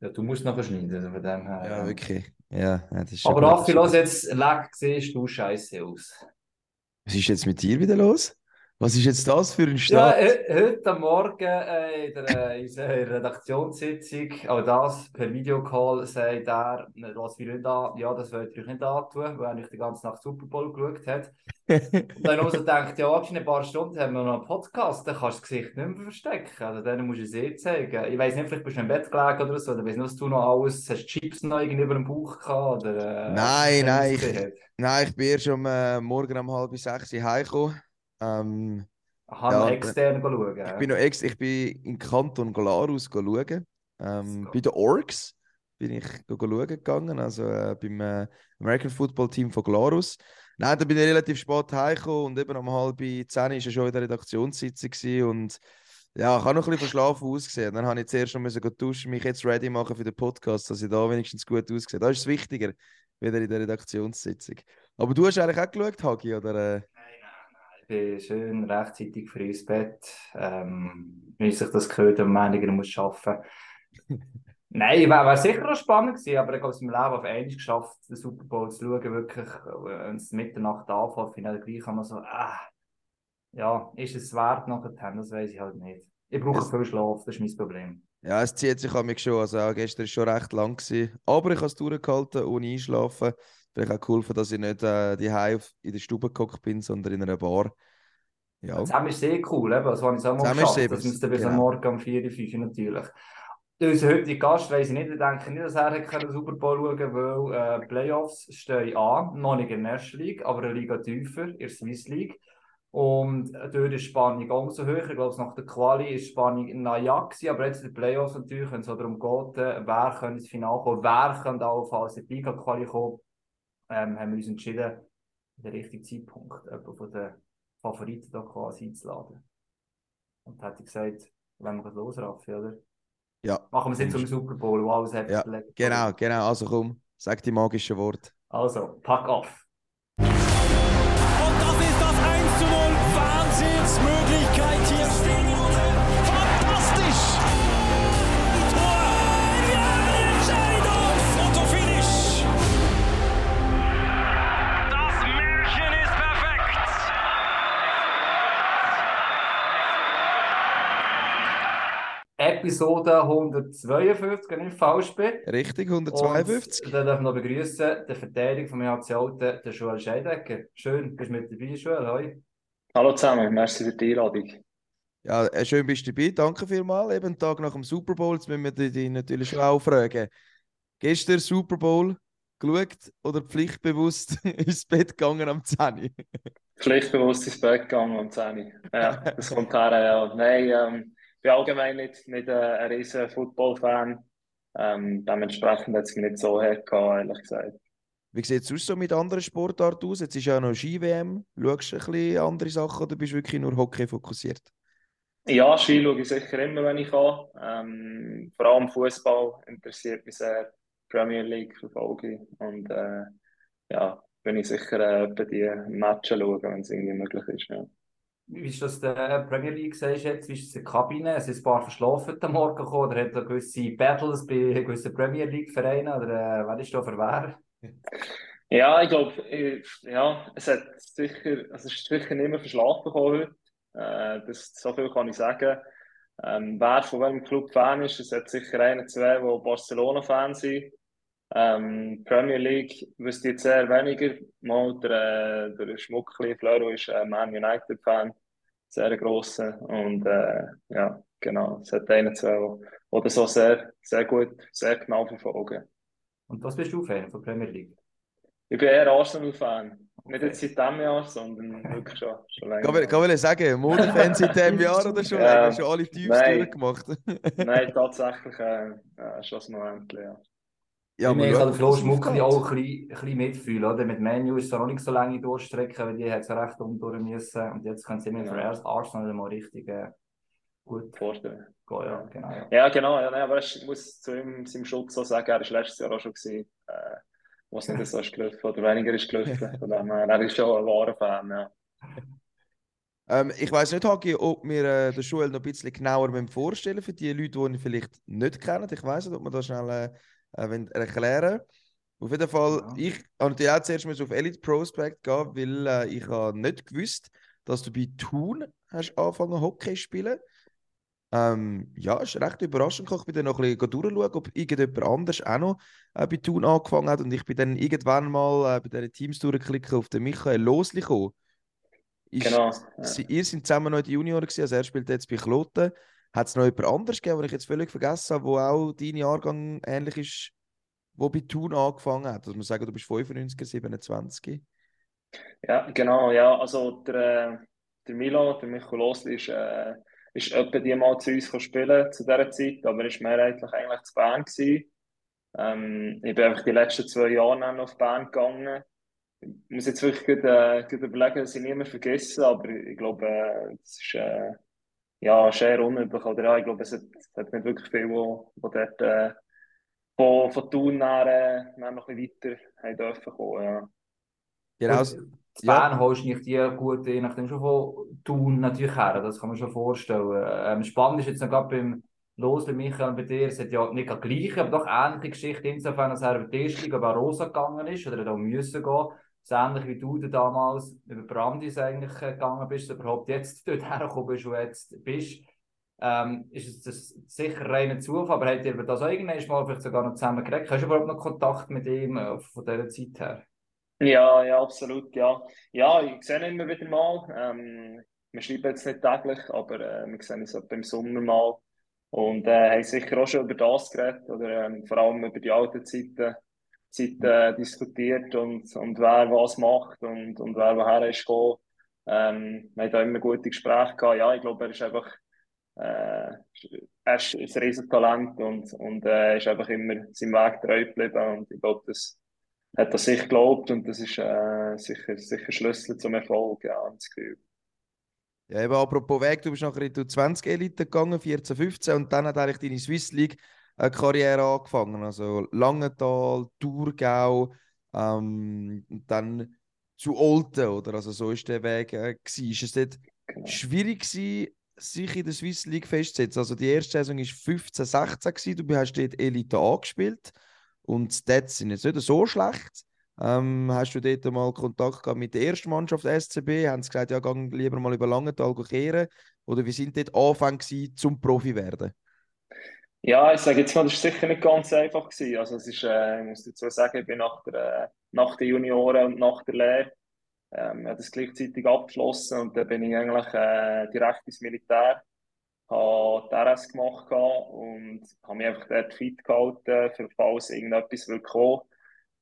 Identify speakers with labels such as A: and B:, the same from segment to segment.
A: Ja, du musst nachher schneiden, also von dem her.
B: Ja, wirklich. Ja, das ist
A: Aber Raffi, los jetzt, leck, siehst du scheiße aus.
B: Was ist jetzt mit dir wieder los? Was ist jetzt das für ein Start?
A: Ja, heute Morgen äh, in der, äh, unserer Redaktionssitzung, auch das per Videocall, sagt er, was wir nicht an, ja, das wollte ich nicht antun, weil er die ganze Nacht Super Bowl geschaut hat. Und dann also denkt, ja, in ein paar Stunden haben wir noch einen Podcast, dann kannst du das Gesicht nicht mehr verstecken. Also dann musst du es eh zeigen. Ich weiß nicht, vielleicht bist du im Bett gelegen oder so, oder weiss nicht, was du noch alles, hast du Chips noch irgendwie über dem Bauch gehabt? Oder,
B: äh, nein, nein, ich, nein, ich bin erst am äh, Morgen um halb sechs heimgekommen. Ähm,
A: Aha, ja, extern schauen.
B: Ich bin, noch ex ich bin in Kanton Glarus schauen. Ähm, bei den Orks bin ich schauen gegangen, also äh, beim äh, American Football Team von Glarus. Nein, da bin ich relativ spät heimgekommen und eben um halb zehn war schon in der Redaktionssitzung und ja, ich habe noch ein bisschen verschlafen ausgesehen. Dann habe ich zuerst noch müssen duschen, mich jetzt ready machen für den Podcast, dass ich da wenigstens gut aussehe. Das ist es wichtiger, wieder in der Redaktionssitzung. Aber du hast eigentlich auch geschaut, Hagi, oder?
A: Bin schön rechtzeitig früh ins Bett. Ähm, wie sich das gehört, am Montag muss arbeiten. Nein, wäre wär sicher auch spannend gewesen, aber ich habe es im Leben auf einmal geschafft, den Super Bowl zu schauen, wirklich, wenn es Mitternacht anfängt, final gleich kann man so, ah, ja, ist es wert nachher, das weiß ich halt nicht. Ich brauche es, viel Schlaf, das ist mein Problem.
B: Ja, es zieht sich an mich schon, also auch gestern war es schon recht lang, gewesen. aber ich habe es durchgehalten, ohne einschlafen. Vielleicht auch geholfen, dass ich nicht äh, die in der Stube gekocht bin, sondern in einer Bar.
A: Ja. Zusammen ist sehr cool, eben. das habe ich auch mal geschafft. Das müsste bis genau. am Morgen um 4, 5 natürlich. Unser heutiger Gast, weiss ich nicht, ich denke nicht, dass er den Super Bowl schauen kann, weil äh, Playoffs stehen an, noch nicht in der Ersten League, aber eine Liga tiefer, in der Swiss League. Und dort ist die Spannung umso höher. Ich glaube, nach der Quali ist Spannung noch ja gewesen, aber jetzt in den Playoffs natürlich, wenn es darum geht, äh, wer könnte ins Finale kommen, wer könnte auch falls in die Liga-Quali kommen, ähm, haben wir uns entschieden, den richtigen Zeitpunkt jemanden von den Favoriten da quasi einzuladen. Und hätte ich gesagt, wenn wir los, Raffi, oder?
B: Ja.
A: Machen wir es jetzt zum Super Bowl, wo alles hat.
B: Ja, genau, genau. Also komm, sag die magischen Worte.
A: Also, pack auf.
C: Und das ist das 1 zu 0. Wahnsinnsmöglichkeit
A: Episode 152, wenn ich falsch bin.
B: Richtig, 152.
A: Und dann darf ich noch begrüßen, den Verteidiger von HC Alten, den Joel Scheidecker. Schön, bist du mit dabei, Joel. Hoi.
D: Hallo zusammen, merci für die Einladung.
B: Ja, äh, schön bist du dabei, danke vielmals. Eben Tag nach dem Super Bowl, jetzt müssen wir dich natürlich schon auch fragen. Gestern Super Bowl geschaut oder pflichtbewusst ins Bett gegangen am 10
D: Pflichtbewusst ins Bett gegangen am 10 Ja, das kommt her, ja. Nein, ähm, bin allgemein nicht, nicht ein riesen Football-Fan. Ähm, dementsprechend hat es mich nicht so hart ehrlich gesagt.
B: Wie sieht es sonst so mit anderen Sportarten aus? Jetzt ist ja noch Ski-WM. Schaust du ein bisschen andere Sachen oder bist du wirklich nur Hockey fokussiert?
D: Ja, Ski schaue ich sicher immer, wenn ich kann. Ähm, vor allem Fußball interessiert mich sehr. Premier League verfolge ich. Und äh, ja, bin ich sicher äh, die Matches schauen, wenn es irgendwie möglich ist. Ja.
A: Wie ist das der Premier League sagst jetzt? Wie ist es in der Kabine? Es ist ein paar verschlafen am Morgen gekommen, oder hat er gewisse Battles bei gewissen Premier League Vereinen oder äh, was ist da für wer?
D: Ja, ich glaube, ja, es hat sicher, also es ist sicher nicht mehr verschlafen gekommen heute. Äh, das, so viel kann ich sagen. Ähm, wer von welchem Club Fan ist, es hat sicher ein, zwei, die Barcelona-Fan sind. Ähm, Premier League wüsste jetzt eher weniger. Mal der, äh, der Schmuckli Floro ist ein Man United-Fan, sehr grosser. Und äh, ja, genau, es hat einen, zwei, oder so sehr, sehr gut, sehr genau verfolgen.
A: Und was bist du Fan von Premier League?
D: Ich bin eher Arsenal-Fan. Nicht jetzt seit diesem Jahr, sondern wirklich schon, schon länger.
B: Ich kann sagen, Modefan seit diesem Jahr oder schon länger? Schon alle Teams durchgemacht?
D: nein, tatsächlich äh, schon ein Moment, ja.
A: Ja, ich kann Flo Schmuckli auch ein bisschen, ein bisschen mitfühlen. Oder? Mit Menu ist es noch nicht so lange Durchstrecke, weil die hat es recht umdurch müssen. Und jetzt können sie mir für erst Arsenal mal richtig äh, gut
D: vorstellen.
A: Gehen, ja, genau. Ja,
D: ja genau. Ja, aber ich muss zu ihm, seinem Schutz so sagen, er war letztes Jahr auch schon, gewesen, äh, wo es nicht so ist gelaufen oder weniger ist gelaufen. Von dem her, er ist schon ein wahrer Fan. Ja.
B: Ähm, ich weiß nicht, Hagi, ob wir äh, den Joel noch ein bisschen genauer vorstellen für die Leute, die ihn vielleicht nicht kennen. Ich weiß nicht, ob wir das schnell äh, äh erklären Auf jeden Fall, ja. ich habe natürlich auch zuerst auf Elite Prospect gehen, weil äh, ich habe nicht gewusst, dass du bei Thun hast angefangen Hockey zu spielen. Ähm, ja, ist recht überraschend. Ich bin dann noch ein bisschen durchschauen, ob irgendjemand anders auch noch äh, bei Thun angefangen hat. Und ich bin dann irgendwann mal äh, bei diesen Teams durchklicken auf den Michael Losli gekommen. Ist,
D: genau.
B: Ja. Ihr seid zusammen noch die Junioren gewesen, also er spielt jetzt bei Kloten. Hat es noch jemand anderes gegeben, den ich jetzt völlig vergessen habe, wo auch dein Jahrgang ähnlich ist, wo bei Thun angefangen hat? Also man sagen, du bist 95, 27.
D: Ja, genau, ja. Also der, äh, der Milo, der Michael Losli ist... Äh ist etwa die mal zu uns spielen zu dieser Zeit, aber er war mehrheitlich eigentlich zu Bern. Ähm, ich bin einfach die letzten zwei Jahre dann auf Bern gegangen. Ich muss jetzt wirklich gut, äh, gut überlegen, dass ich niemand vergessen, aber ich glaube, äh, ist äh, ja, sehr unüblich. Oder ja, ich glaube, es hat, es hat nicht wirklich viel, wo, wo dort äh, von, von Thun nach, äh, nach noch ein bisschen weiter dürfen kommen. Ja.
A: Genau. In Bern ja. holst du nicht die gut, je nachdem schon von Thun natürlich her, das kann man schon vorstellen. Ähm, spannend ist jetzt noch gerade beim Losle Michael bei dir, es hat ja nicht die gleiche, aber doch ähnliche Geschichte insofern, dass er über die erste Liga bei Rosa gegangen ist oder da müssen gehen. So ähnlich wie du damals über Brandis eigentlich äh, gegangen bist, überhaupt jetzt dort hergekommen bist, wo du jetzt bist. Ähm, ist es sicher reiner Zufall, aber habt ihr das irgendwann mal vielleicht sogar noch zusammen gekriegt? Hast du überhaupt noch Kontakt mit ihm äh, von dieser Zeit her?
D: Ja, ja, absolut, ja. Ja, ich sehe ihn immer wieder mal. Ähm, wir schreiben jetzt nicht täglich, aber äh, wir sehen uns etwa im Sommer mal. Und äh, haben sicher auch schon über das geredet oder ähm, vor allem über die alten Zeiten, Zeiten äh, diskutiert und, und wer was macht und, und wer woher ist gekommen. Ähm, wir haben da immer gute Gespräche gehabt. Ja, ich glaube, er ist einfach äh, er ist ein Riesentalent und, und äh, ist einfach immer seinem Weg treu geblieben. Und ich glaube, das hat er sich geglaubt und das ist äh, sicher, sicher Schlüssel zum Erfolg, ja.
B: Ja, eben apropos Weg, du bist nachher in die 20 Elite gegangen, 14, 15 und dann hat eigentlich deine Swiss League äh, Karriere angefangen. Also Langenthal, Thurgau, ähm, dann zu Olten, oder? Also so ist der Weg äh, gewesen. Ist es dort genau. schwierig gewesen, sich in der Swiss League festzusetzen? Also die erste Saison war 15, 16 gewesen, du hast dort Elite angespielt. Und die Stats sind jetzt nicht so schlecht. Ähm, hast du dort mal Kontakt gehabt mit der ersten Mannschaft SCB? Haben sie gesagt, ja, geh lieber mal über Langenthal kehren? Oder wie sind dort Anfänge zum Profi werden?
D: Ja, ich sage jetzt mal, das war sicher nicht ganz einfach. Gewesen. Also es ist, äh, ich muss dazu sagen, ich bin nach der, nach der Junioren und nach der Lehre ähm, das gleichzeitig abgeschlossen und dann bin ich eigentlich äh, direkt ins Militär habe die RS gemacht und habe mich einfach dort fit gehalten, für falls irgendetwas will kommen.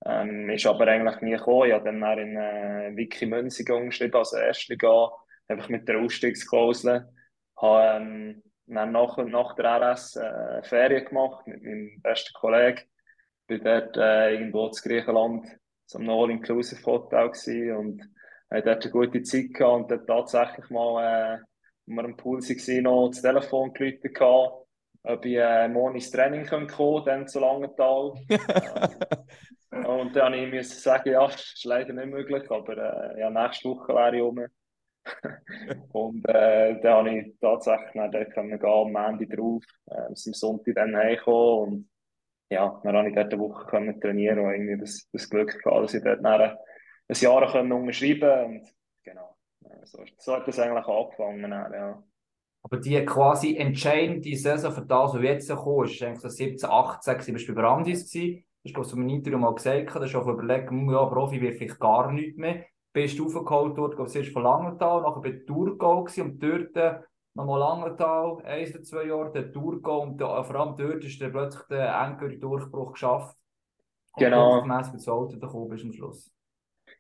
D: Ähm, ist aber eigentlich nie gekommen. Ich habe dann in äh, Wiki Münzigung geschrieben, also Erstliga, einfach mit der Ausstiegsklausel. Habe ähm, dann nach, nach der RS äh, Ferien gemacht mit meinem besten Kollegen. Bin dort äh, irgendwo in Griechenland so einem All-Inclusive Hotel gewesen und hatte dort eine gute Zeit gehabt und dort tatsächlich mal äh, wo wir am Pool waren, noch das Telefon geläutet gehabt, ob ich äh, morgen ins Training kommen kann, dann zu Langenthal. ähm, und dann musste ich sagen, ja, das ist leider nicht möglich, aber äh, ja, nächste Woche wäre ich rum. und äh, dann habe ich tatsächlich dann dort können gehen, am Ende drauf, äh, bis am Sonntag dann heimkommen und ja, dann habe ich dort eine Woche können trainieren und irgendwie das, das Glück gehabt, dass ich dort ein Jahr können unterschreiben konnte genau. So, so hat das eigentlich angefangen. Ja.
A: Aber die quasi entscheidende Saison für das, was jetzt gekommen ist, ist eigentlich so 17, 18, gewesen, bist du bei Brandis gewesen. Das hast du so einem Interview mal gesagt, da hast du auch überlegt, hm, ja, Profi wird vielleicht gar nicht mehr. Bist du aufgeholt dort, du zuerst von Langenthal, nachher bei Thurgau und dort nochmal Langenthal, eins oder zwei Jahre, der Thurgau und da, vor allem dort ist dann plötzlich der endgültige Durchbruch geschafft.
D: Genau.
A: Und du zu Alter gekommen bist am Schluss.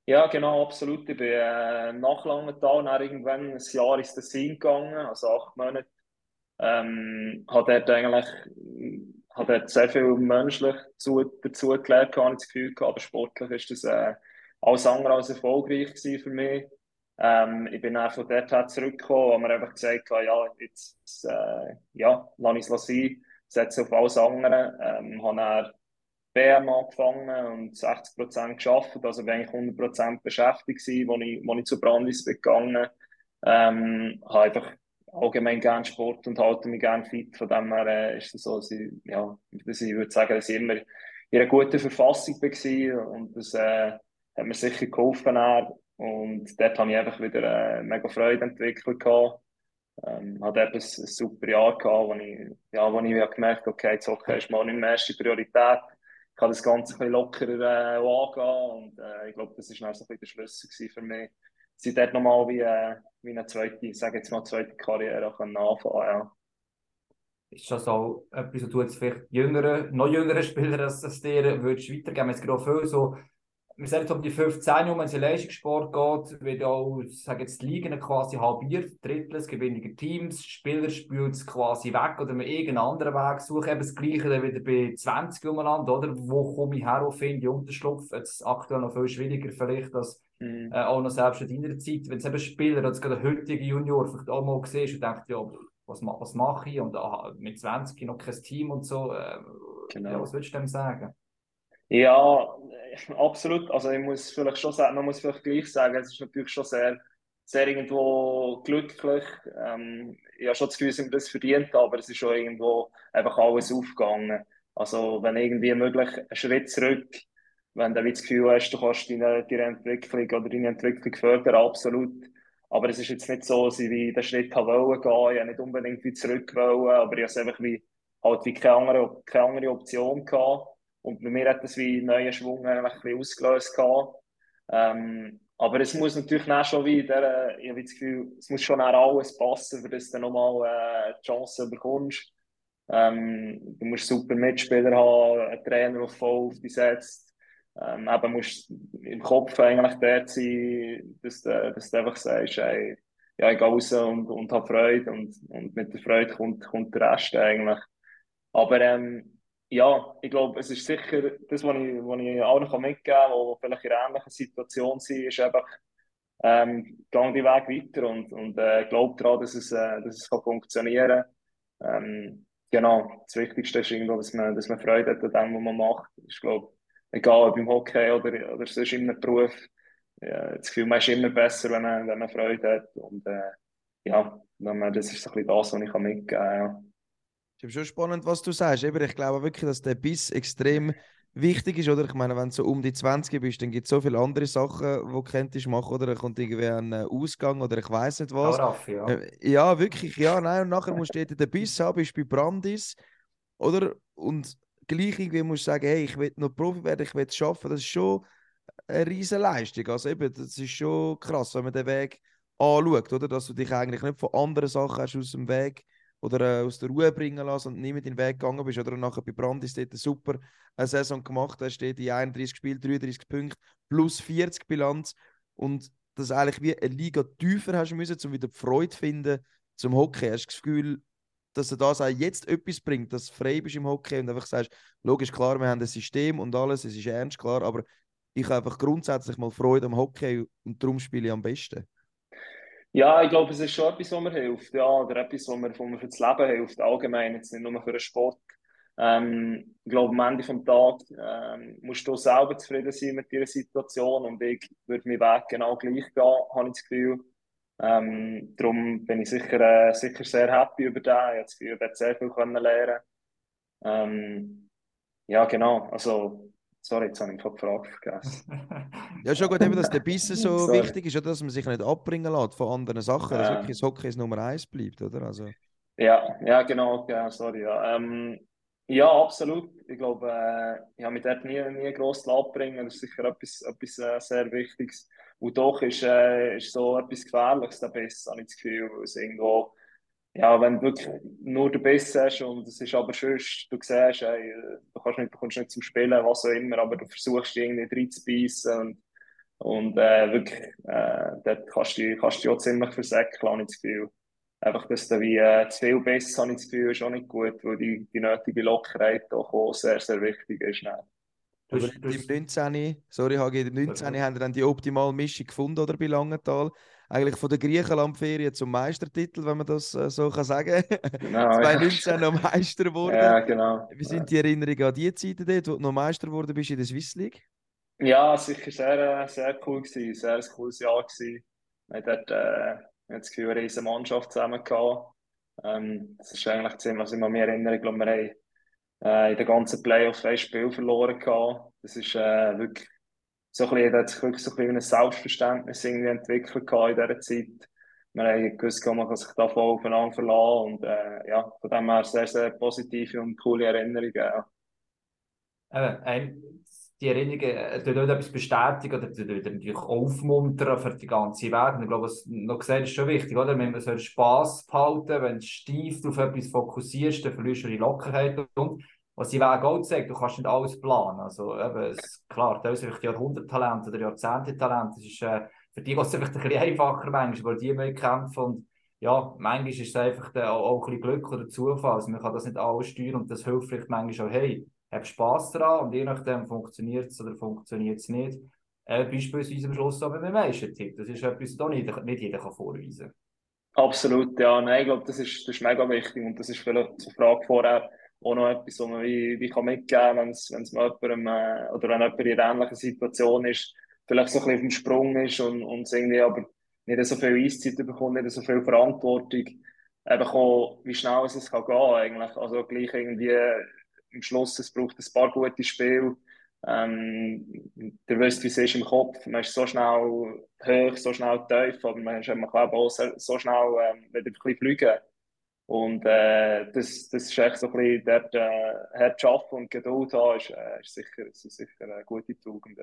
D: Ja, genau, absolut. Ich bin äh, nach Langenthal dann irgendwann ein Jahr ins Tessin gegangen, also acht Monate. Ähm, hat dort eigentlich hat dort sehr viel menschlich zu, dazu gelernt, habe ich das Gefühl gehabt, aber sportlich ist das äh, alles andere als erfolgreich für mich. Ähm, ich bin dann von dort her zurückgekommen, wo man einfach gesagt hat, ja, jetzt, äh, ja, lass es sein, setze auf alles andere. Ähm, habe dann BM angefangen und 60 Prozent geschafft, also bin ich 100 Prozent beschäftigt gewesen, als ich, als ich zu Brandis begangen Ähm, habe einfach allgemein gerne Sport und halte mich gerne fit. Von dem her äh, ist es so, dass ich, ja, dass ich würde sagen, dass ich immer in einer guten Verfassung war und das äh, hat mir sicher geholfen. Und dort habe ich einfach wieder äh, mega Freude entwickelt. Gehabt. Ähm, hatte ein, super Jahr gehabt, wo ich, ja, wo ich gemerkt habe, okay, das Hockey ist mal nicht mehr erste Priorität. Ich kann das Ganze ein bisschen lockerer äh, angehen und äh, ich glaube, das war so ein bisschen der Schlüssel für mich. Sie dort nochmal wie, äh, wie eine zweite, sage jetzt mal zweite Karriere können anfangen ja.
A: Ist das auch etwas, wo du jetzt vielleicht jüngeren, noch jüngeren Spieler als, als dir würdest weitergeben? Gibt auch viel so wir sagen um die 15 Jahre, wenn es in Leistungssport geht, wird auch, sagen jetzt, die Ligen quasi halbiert, Drittel, es gibt weniger Teams, Spieler spielen es quasi weg oder man irgendeinen anderen Weg suchen. Eben das Gleiche dann wieder bei 20 umeinander, oder? Wo komme ich her, wo finde Unterschlupf? Jetzt aktuell noch viel schwieriger vielleicht als mhm. äh, auch noch selbst in deiner Zeit. Wenn es eben Spieler, oder gerade der heutige Junior, vielleicht auch mal siehst und denkst, ja, was, was mache ich? Und ah, mit 20 noch kein Team und so. Äh, genau. ja, was würdest du dem sagen?
D: Ja, absolut. Also ich muss vielleicht schon sagen, man muss vielleicht gleich sagen, es ist natürlich schon sehr, sehr irgendwo glücklich. Ähm, ich habe schon das Gefühl, dass ich das verdient aber es ist schon irgendwo einfach alles aufgegangen. Also wenn irgendwie möglich, einen Schritt zurück, wenn du das Gefühl hast, du kannst deine, deine Entwicklung oder deine Entwicklung fördern, absolut. Aber es ist jetzt nicht so, dass ich den Schritt wollen gehen. Ich habe nicht unbedingt wie zurück wollen, aber ich habe es einfach wie, halt wie keine andere, keine andere Option gehabt. Und bei mir hat das wie einen neuen Schwung ein bisschen ausgelöst. Ähm, aber es muss natürlich auch schon wieder, ich habe das Gefühl, es muss schon auch alles passen, für dass du nochmal äh, die Chance bekommst. Ähm, du musst super Mitspieler haben, einen Trainer, der voll auf dich setzt. Ähm, eben musst im Kopf eigentlich der sein, dass du, dass du einfach sagst, ey, ja, ich gehe raus und, und habe Freude und, und mit der Freude kommt, kommt der Rest eigentlich. Aber ähm, ja, ich glaube, es ist sicher, das, was ich, was ich noch mitgeben kann, die vielleicht in einer ähnlichen Situation sind, ist einfach, ähm, gang die Weg weiter und, und äh, glaub daran, dass es, äh, dass es kann funktionieren kann. Ähm, genau, das Wichtigste ist irgendwo, dass man, dass man Freude hat an dem, was man macht. Ich glaube, egal ob im Hockey oder, oder sonst in einem Beruf, ja, das Gefühl, man ist immer besser, wenn man, wenn man Freude hat. Und äh, ja, das ist so ein bisschen das, was ich mitgeben kann. Ja.
B: Ist schon spannend, was du sagst. Eben, ich glaube wirklich, dass der Biss extrem wichtig ist. Oder? Ich meine, wenn du so um die 20 bist, dann gibt es so viele andere Sachen, die du könntest machen. Oder dann kommt irgendwie ein äh, Ausgang oder ich weiß nicht was.
A: Raff, ja.
B: Äh, ja, wirklich. Ja, nein. Und nachher musst du den Biss haben, bist bei Brandis. Oder? Und gleich irgendwie musst du sagen, hey, ich will noch Profi werden, ich will es schaffen. Das ist schon eine riesige Leistung. Also eben, das ist schon krass, wenn man den Weg anschaut, oder? Dass du dich eigentlich nicht von anderen Sachen hast aus dem Weg oder äh, aus der Ruhe bringen lassen und nicht mit den Weg gegangen bist. Oder nachher bei Brandis dort eine super eine Saison gemacht hast, steht in 31 Spielen, 33 Punkte, plus 40 Bilanz. Und das eigentlich wie eine Liga tiefer hast müssen, um wieder Freude zu finden zum Hockey. Hast du das Gefühl, dass er das auch jetzt etwas bringt, dass du frei bist im Hockey und einfach sagst, logisch, klar, wir haben ein System und alles, es ist ernst, klar, aber ich habe einfach grundsätzlich mal Freude am Hockey und darum spiele ich am besten.
D: Ja, ich glaube, es ist schon etwas, was mir hilft. Ja, oder etwas, was mir, was mir für das Leben hilft, allgemein, jetzt nicht nur für den Sport. Ähm, ich glaube, am Ende des Tages ähm, musst du selber zufrieden sein mit deiner Situation und ich würde meinen Weg genau gleich gehen, habe ich das Gefühl. Ähm, darum bin ich sicher, äh, sicher sehr happy über den. Ich habe das Gefühl, ich werde sehr viel können lernen. Ähm, ja, genau. Also, Sorry, jetzt habe ich die Frage vergessen.
B: ja, schon gut, eben, dass der Bissen so Sorry. wichtig ist, oder? dass man sich nicht abbringen lässt von anderen Sachen, dass ähm, wirklich das Hockey Nummer eins bleibt, oder? Also.
D: Ja, ja, genau, ja, sorry. Ja. Ähm, ja, absolut. Ich glaube, äh, ich habe mich dort nie, nie gross abbringen. Das ist sicher etwas, etwas äh, sehr Wichtiges. Und doch ist, äh, ist so etwas Gefährliches, der Biss, habe ich das Gefühl, weil es irgendwo ja, wenn du wirklich nur den Biss hast und es ist aber schön, du siehst, ey, du, kannst nicht, du kommst nicht zum Spielen, was auch immer, aber du versuchst irgendwie reinzubeissen und, und äh, wirklich, äh, dort kannst du, kannst du dich auch ziemlich versäckeln, habe ich das Gefühl. Einfach, dass du wie äh, zu viel Biss, habe ich das Gefühl, ist auch nicht gut, weil die, die nötige Lockerheit auch sehr, sehr wichtig ist. Ne?
B: Aber im 19, sorry Hagi, im 19 haben wir dann die optimale Mischung gefunden, oder bei Langenthal? Eigentlich von der Griechenlandferien zum Meistertitel, wenn man das äh, so kann sagen genau, 2019 noch Meister geworden.
D: Ja, genau.
B: Wie sind die Erinnerungen an die Zeiten dort, wo du noch Meister geworden bist in der Swiss League?
D: Ja, sicher sehr, äh, sehr cool gewesen, sehr ein cooles Jahr gewesen. Wir dort, äh, das Gefühl, eine riesige Mannschaft zusammen gehabt. Ähm, das ist eigentlich ziemlich, was ich mich erinnere, ich glaube, wir haben äh, in den ganzen Playoffs ein Spiel verloren gehabt. Das ist äh, wirklich so ein bisschen, hat sich wirklich so ein, ein Selbstverständnis irgendwie entwickelt in dieser Zeit. Wir haben gewusst, man kann sich da voll aufeinander verlassen und äh, ja, von dem her sehr, sehr positive und coole Erinnerungen. Ja.
A: Eben, die Erinnerungen äh, tun nicht etwas bestätigen oder natürlich aufmuntern für die ganze Welt. Und ich glaube, was noch gesagt ist schon wichtig, oder? Man so Spass behalten, wenn du steif auf etwas fokussierst, dann verlierst du die Lockerheit und was die Weg auch sagt, du kannst nicht alles planen. Also eben, es, klar, da ist vielleicht Jahrhunderttalent oder Jahrzehntetalent. Das ist äh, für die was einfach ein bisschen einfacher manchmal, weil die mehr kämpfen und ja, manchmal ist es einfach auch, auch ein bisschen Glück oder Zufall. Also man kann das nicht alles steuern und das hilft vielleicht manchmal auch, hey, hab Spass daran und je nachdem funktioniert es oder funktioniert es nicht. Äh, beispielsweise am Schluss aber mit dem Meistertipp. Das ist etwas, das nicht, nicht jeder kann vorweisen
D: kann. Absolut, ja. Nein, ich glaube, das ist, das ist mega wichtig und das ist vielleicht zur Frage vorher auch noch etwas, was man wie, wie kann mitgeben kann, wenn es jemandem äh, oder wenn jemand in einer ähnlichen Situation ist, vielleicht so ein bisschen auf dem Sprung ist und, und irgendwie aber nicht so viel Eiszeit bekommt, nicht so viel Verantwortung, eben auch, wie schnell es kann gehen eigentlich. Also gleich irgendwie am Schluss, es braucht ein paar gute Spiele. Ähm, du weißt, wie es ist im Kopf. Man ist so schnell hoch, so schnell tief, aber man, man kann auch so schnell ähm, wieder ein bisschen fliegen. Und äh, das, das ist echt so ein bisschen dort äh, hart arbeiten und Geduld haben, ist, äh, ist sicher, ist sicher eine gute Tugend. Äh.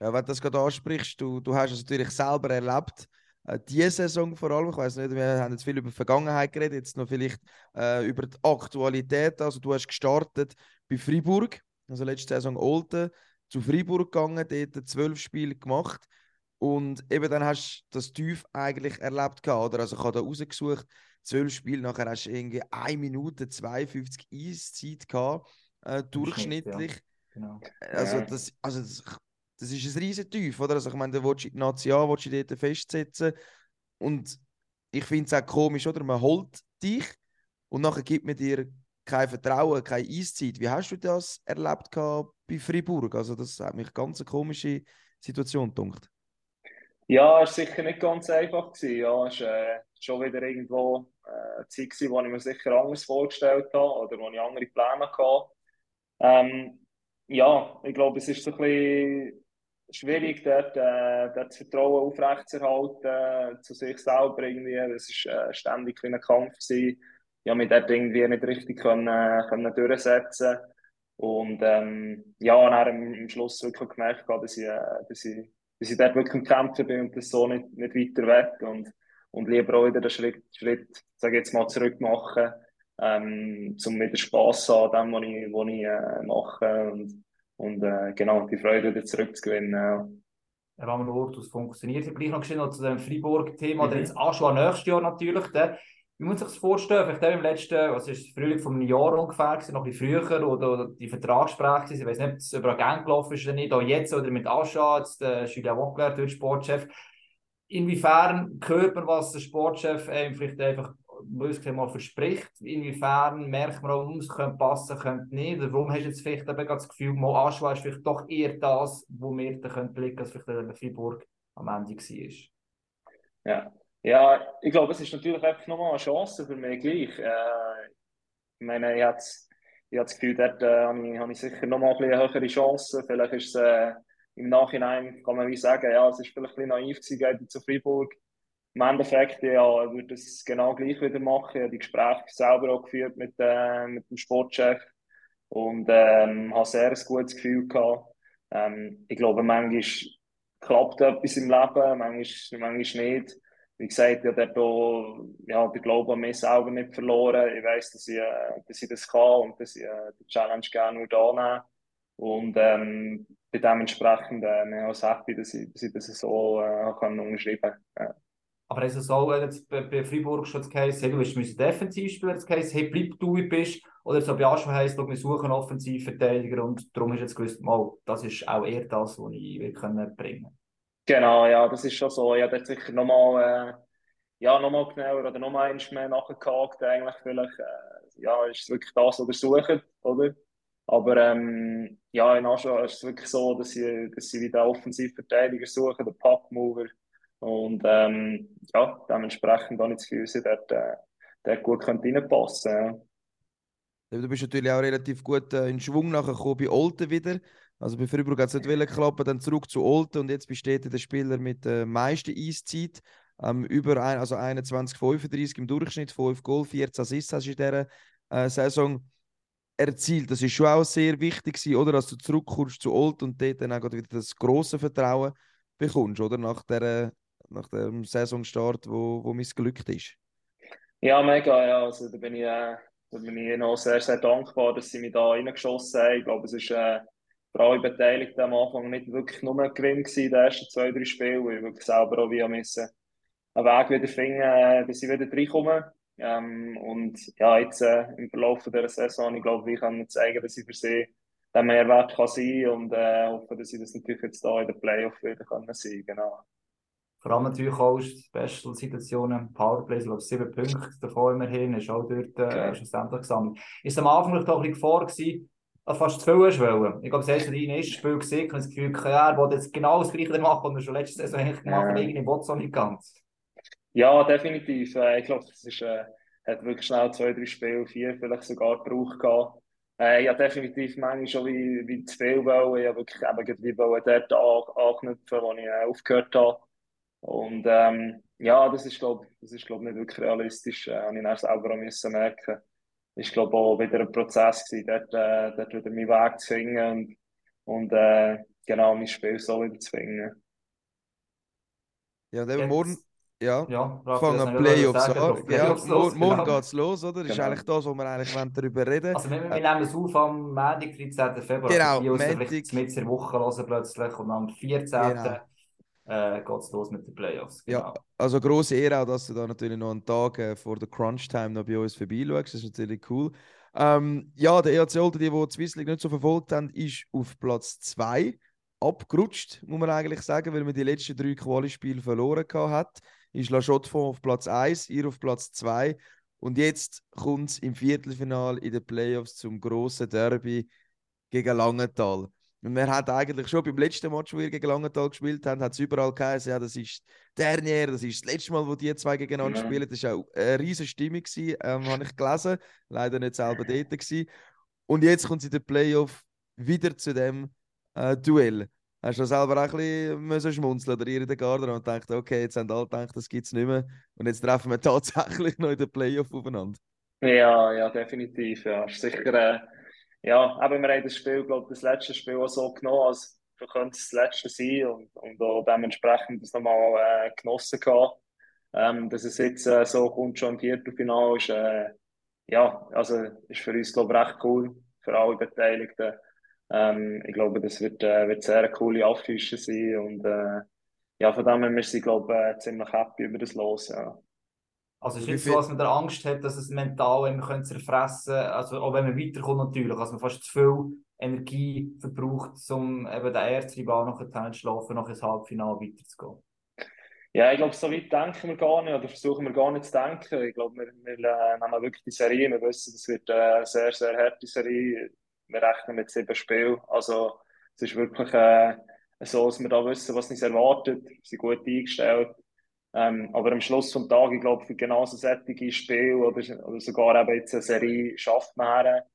B: Ja, wenn du das gerade ansprichst, du, du hast es natürlich selber erlebt, äh, diese Saison vor allem. Ich weiß nicht, wir haben jetzt viel über die Vergangenheit geredet, jetzt noch vielleicht äh, über die Aktualität. Also, du hast gestartet bei Freiburg, also letzte Saison Olten, zu Freiburg gegangen, dort zwölf Spiele gemacht. Und eben dann hast du das Tief eigentlich erlebt gehabt, oder? Also ich habe da rausgesucht, zwölf Spiele, nachher hast du irgendwie 1 Minute 52 Eiszeit gehabt, äh, durchschnittlich. Ja. Genau. Also, das, also das, das ist ein riesen Tief, oder? Also ich meine, da willst du die Nation, willst du dort festsetzen und ich finde es auch komisch, oder? Man holt dich und nachher gibt man dir kein Vertrauen, keine Eiszeit. Wie hast du das erlebt bei Freiburg? Also das hat mich ganz eine komische Situation gedacht.
D: Ja, es war sicher nicht ganz einfach. Gewesen. Ja, es war äh, schon wieder irgendwo äh, eine Zeit, gewesen, wo ich mir sicher anders vorgestellt habe oder wo ich andere Pläne hatte. Ähm, ja, ich glaube, es ist so ein bisschen schwierig, dort, äh, dort das Vertrauen aufrechtzuerhalten äh, zu sich selber. Irgendwie. Das war äh, ständig ein Kampf. Gewesen. Ich habe mich dort irgendwie nicht richtig können, können durchsetzen Und ähm, ja, dann am, am Schluss wirklich gemerkt, dass ich, äh, dass ich dass ich dort wirklich am Kämpfen bin und das so nicht, nicht weiter weg und, und lieber auch wieder den Schritt, Schritt sage jetzt mal, zurück machen, ähm, zum wieder Spass an dem, was ich, was ich äh, mache und, und äh, genau, die Freude wieder zurückzugewinnen. Ja.
A: Rahmen das funktioniert. Ich gleich noch geschehen zu dem Freiburg-Thema, mhm. jetzt auch schon nächstes Jahr natürlich. Der, wie muss sich das vorstellen? Vielleicht im letzten, was ist Frühling vom Jahr ungefähr, noch ein bisschen früher, oder, oder die Vertragsgespräche, ich weiß nicht, ob es über Gang gelaufen ist oder nicht, auch jetzt oder mit Ascha, jetzt der Julien Wockler, der Sportchef. Inwiefern hört man, was der Sportchef einem vielleicht einfach mal verspricht? Inwiefern merkt man auch, es könnte passen, könnte nicht? Oder warum hast du jetzt vielleicht eben das Gefühl, mal Aschua ist vielleicht doch eher das, wo wir da blicken können, als vielleicht der Freiburg am Ende war?
D: Ja, ja, ich glaube, es ist natürlich einfach nochmal eine Chance für mich gleich. Äh, ich meine, ich habe das Gefühl, dort äh, habe, ich, habe ich sicher nochmal ein eine höhere Chance. Vielleicht ist es äh, im Nachhinein, kann man wie sagen, ja, es ist vielleicht ein bisschen naiv gewesen, zu Freiburg. Im Endeffekt, ja, ich würde es genau gleich wieder machen. Ich habe die Gespräche selber auch geführt mit, äh, mit dem Sportchef und ähm, habe sehr ein gutes Gefühl gehabt. Ähm, ich glaube, manchmal klappt etwas im Leben, manchmal, manchmal nicht wie gesagt, ich dort ja, den Glauben an mich selber nicht verloren. Ich weiß, dass ich, äh, dass ich das kann und dass ich äh, die Challenge gerne da nehme. Und ähm, bin dementsprechend äh, auch happy, dass ich, dass ich das so äh, unterschreiben kann. Ja.
A: Aber ist es so, jetzt bei, bei Freiburg schon das Case, hey, du willst defensiv spielen, das Case, hey, bleib du, bist, oder so bei Aschwa heisst, wir suchen Offensivverteidiger und darum ist jetzt gewusst, mal, das ist auch eher das, was ich will können bringen
D: Genau, ja, das ist schon so. Ich habe sicher nochmal äh, ja, nochmal genauer oder nochmal eins mehr nachgehakt. Eigentlich vielleicht, äh, ja, ist es wirklich das, was ihr sucht, oder? Aber ähm, ja, in Aschua ist es wirklich so, dass sie, dass sie wieder Offensivverteidiger suchen, den Packmover. Und ähm, ja, dementsprechend habe ich das Gefühl, dass dort, äh, gut reinpassen könnte.
B: Ja. Du bist natürlich auch relativ gut äh, in Schwung nachher bei Olten wieder. Also bei Freiburg hat es nicht wollen klappen, dann zurück zu Olten und jetzt besteht der Spieler mit der meisten Eiszeit. Ähm, über ein, also 21, 35 im Durchschnitt, 5 Goal, 14 Assists hast du in dieser äh, Saison erzielt. Das ist schon auch sehr wichtig gewesen, oder? Dass du zurückkommst zu Old und dort dann auch wieder das große Vertrauen bekommst, oder? Nach, der, nach dem Saisonstart, wo, wo missglückt ist.
D: Ja, mega, ja. Also da bin ich, äh, da bin ich noch sehr, sehr dankbar, dass sie mich da reingeschossen haben. Ich glaube, es ist äh, für alle Beteiligten am Anfang nicht wirklich nur ein Gewinn gewesen, die ersten zwei, drei Spiele, weil ich wirklich selber auch wie müssen einen Weg wieder finden, äh, dass ich wieder reinkomme. Ähm, und ja, jetzt äh, im Verlauf dieser Saison, ich glaube, ich kann zeigen, dass ich für sie der Mehrwert kann sein und äh, hoffe, dass ich das natürlich jetzt da in der Playoff wieder kann sein genau.
A: Vor allem natürlich auch Special-Situationen, Powerplays, ich glaube, sieben Punkte davon immerhin, ist auch dort äh, okay. schlussendlich gesammelt. Ist am Anfang doch ein bisschen vor gewesen, fast zu viel hast wollen. Ich glaube, das erste Rein ist Spiel gesehen und das Gefühl, ja, er wollte jetzt genau das Gleiche machen, was er schon letzte Saison eigentlich gemacht hat, ja. irgendwie will es auch nicht ganz.
D: Ja, definitiv. Äh, ich glaube, es ist, äh, hat wirklich schnell zwei, drei Spiele, vier vielleicht sogar gebraucht gehabt. Äh, ja, definitiv manchmal schon wie, wie zu viel wollen. Ich habe wirklich eben wie wollen dort an, anknüpfen, wo ich äh, aufgehört habe. Und ähm, ja, das ist, glaube das ist, glaub, nicht wirklich realistisch. Äh, habe ich dann selber auch müssen merken. Ist, glaube auch wieder ein Prozess gewesen, dort, äh, dort wieder meinen Weg zu finden und, und äh, genau mein Spiel so wieder zu finden.
B: Ja, der morgen, ja, ja fangen Playoffs an. Ja, morgen genau. geht es los, oder? Das genau. ist eigentlich das, wo wir eigentlich darüber reden
A: Also wir, wir äh, nehmen es auf am Montag, 13. Februar.
B: Genau,
A: die Montag. mit der Woche hören plötzlich und am 14. Genau. Äh, geht es los mit den Playoffs.
B: Genau. Ja, also große Ehre auch, dass du da natürlich noch einen Tag äh, vor der Crunch-Time noch bei uns vorbeischaust. Das ist natürlich cool. Ähm, ja, der EAC Olten, die, die die Swiss League nicht so verfolgt haben, ist auf Platz 2 abgerutscht, muss man eigentlich sagen, weil man die letzten drei Quali-Spiele verloren hat ist La Chaux-de-Fonds auf Platz 1, ihr auf Platz 2. Und jetzt kommt es im Viertelfinal in den Playoffs zum grossen Derby gegen Langenthal. Und man hat eigentlich schon beim letzten Match, wo wir gegen Langenthal gespielt haben, hat es überall geheißen, ja, das ist Dernier, das ist das letzte Mal, wo die zwei gegeneinander ja. spielen. Das war auch eine riesige Stimmung, ähm, habe ich gelesen. Leider nicht selber dort. Gewesen. Und jetzt kommt es in den Playoff wieder zu dem äh, Duell. Hast du selber auch ein bisschen schmunzeln oder ihr in der Garde und denkt, okay, jetzt haben alle gedacht, das gibt es nicht mehr. Und jetzt treffen wir tatsächlich noch in den Playoff aufeinander.
D: Ja, ja, definitiv. Ja, ist sicher, äh, ja, aber wir haben das Spiel, glaube das letzte Spiel auch so genommen, als könnte es das letzte sein und, und auch dementsprechend das nochmal äh, genossen gehabt. Ähm, dass es jetzt äh, so kommt, schon im Viertelfinale, ist, äh, ja, also ist für uns, glaube recht cool, für alle Beteiligten. Ähm, ich glaube, das wird, äh, wird sehr eine coole Affische sein und äh, ja, von dem her wir sind, glaube äh, ziemlich happy über das Los. Ja.
A: Also ist nicht so, dass man da Angst hat, dass es mental könnte zerfressen also auch wenn man weiterkommt natürlich, also man fast zu viel Energie verbraucht, um eben den ersten Ball noch zu schlafen, noch ins Halbfinale weiterzugehen.
D: Ja, ich glaube, so weit denken wir gar nicht oder versuchen wir gar nicht zu denken. Ich glaube, wir, wir äh, nehmen wirklich die Serie. Wir wissen, es wird eine sehr, sehr harte Serie wir rechnen mit sieben Spielen. Also es ist wirklich äh, so, dass wir da wissen, was uns erwartet. Wir sind gut eingestellt. Ähm, aber am Schluss des Tages, ich glaube, für genauso sättige Spiel oder, oder sogar eben jetzt eine Serie schafft man her.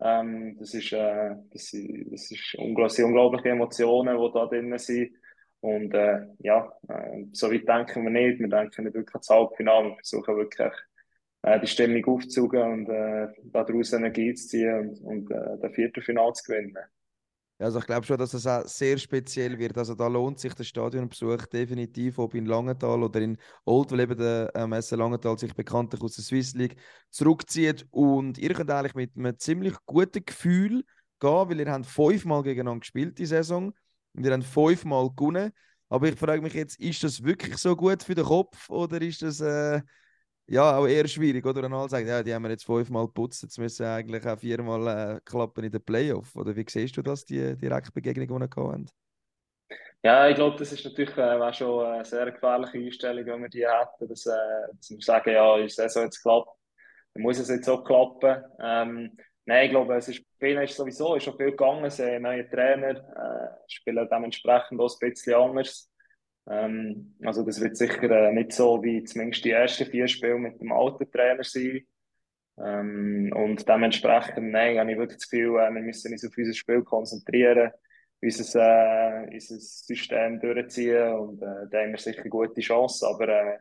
D: Ähm, das ist, äh, das, das ist unglaublich, unglaubliche Emotionen, die da drin sind. Und äh, ja, äh, so weit denken wir nicht. Wir denken nicht wirklich ans Halbfinale. Wir versuchen wirklich äh, die Stimmung aufzusuchen und äh, daraus Energie zu ziehen und, und äh, das Viertelfinale zu gewinnen.
B: Also ich glaube schon, dass es auch sehr speziell wird. Also da lohnt sich der Stadionbesuch definitiv, ob in Langenthal oder in Old, weil eben der äh, Messe Langenthal sich bekanntlich aus der Swiss League zurückzieht. Und ihr könnt eigentlich mit einem ziemlich guten Gefühl gehen, weil ihr habt fünfmal gegeneinander gespielt die Saison und ihr habt fünfmal gewonnen. Aber ich frage mich jetzt, ist das wirklich so gut für den Kopf oder ist das äh, ja, auch eher schwierig, oder? Und alle sagen, ja, die haben wir jetzt fünfmal geputzt, jetzt müssen eigentlich auch viermal äh, klappen in den Playoff. Oder wie siehst du das, die Direktbegegnung, die wir haben?
D: Ja, ich glaube, das ist natürlich äh, schon eine sehr gefährliche Einstellung, wenn wir die hätten, dass, äh, dass wir sagen, ja, ist es jetzt klappt, dann muss es jetzt auch klappen. Ähm, nein, ich glaube, es ist, ist sowieso ist schon viel gegangen, sie haben neue Trainer, äh, spielen dementsprechend auch ein bisschen anders. Ähm, also das wird sicher äh, nicht so wie zumindest die ersten vier Spiele mit dem alten Trainer sein. Ähm, und dementsprechend, nein, habe ich wirklich das Gefühl, äh, wir müssen uns auf unser Spiel konzentrieren, unser, äh, unser System durchziehen und äh, da haben wir sicher gute Chance. Aber äh,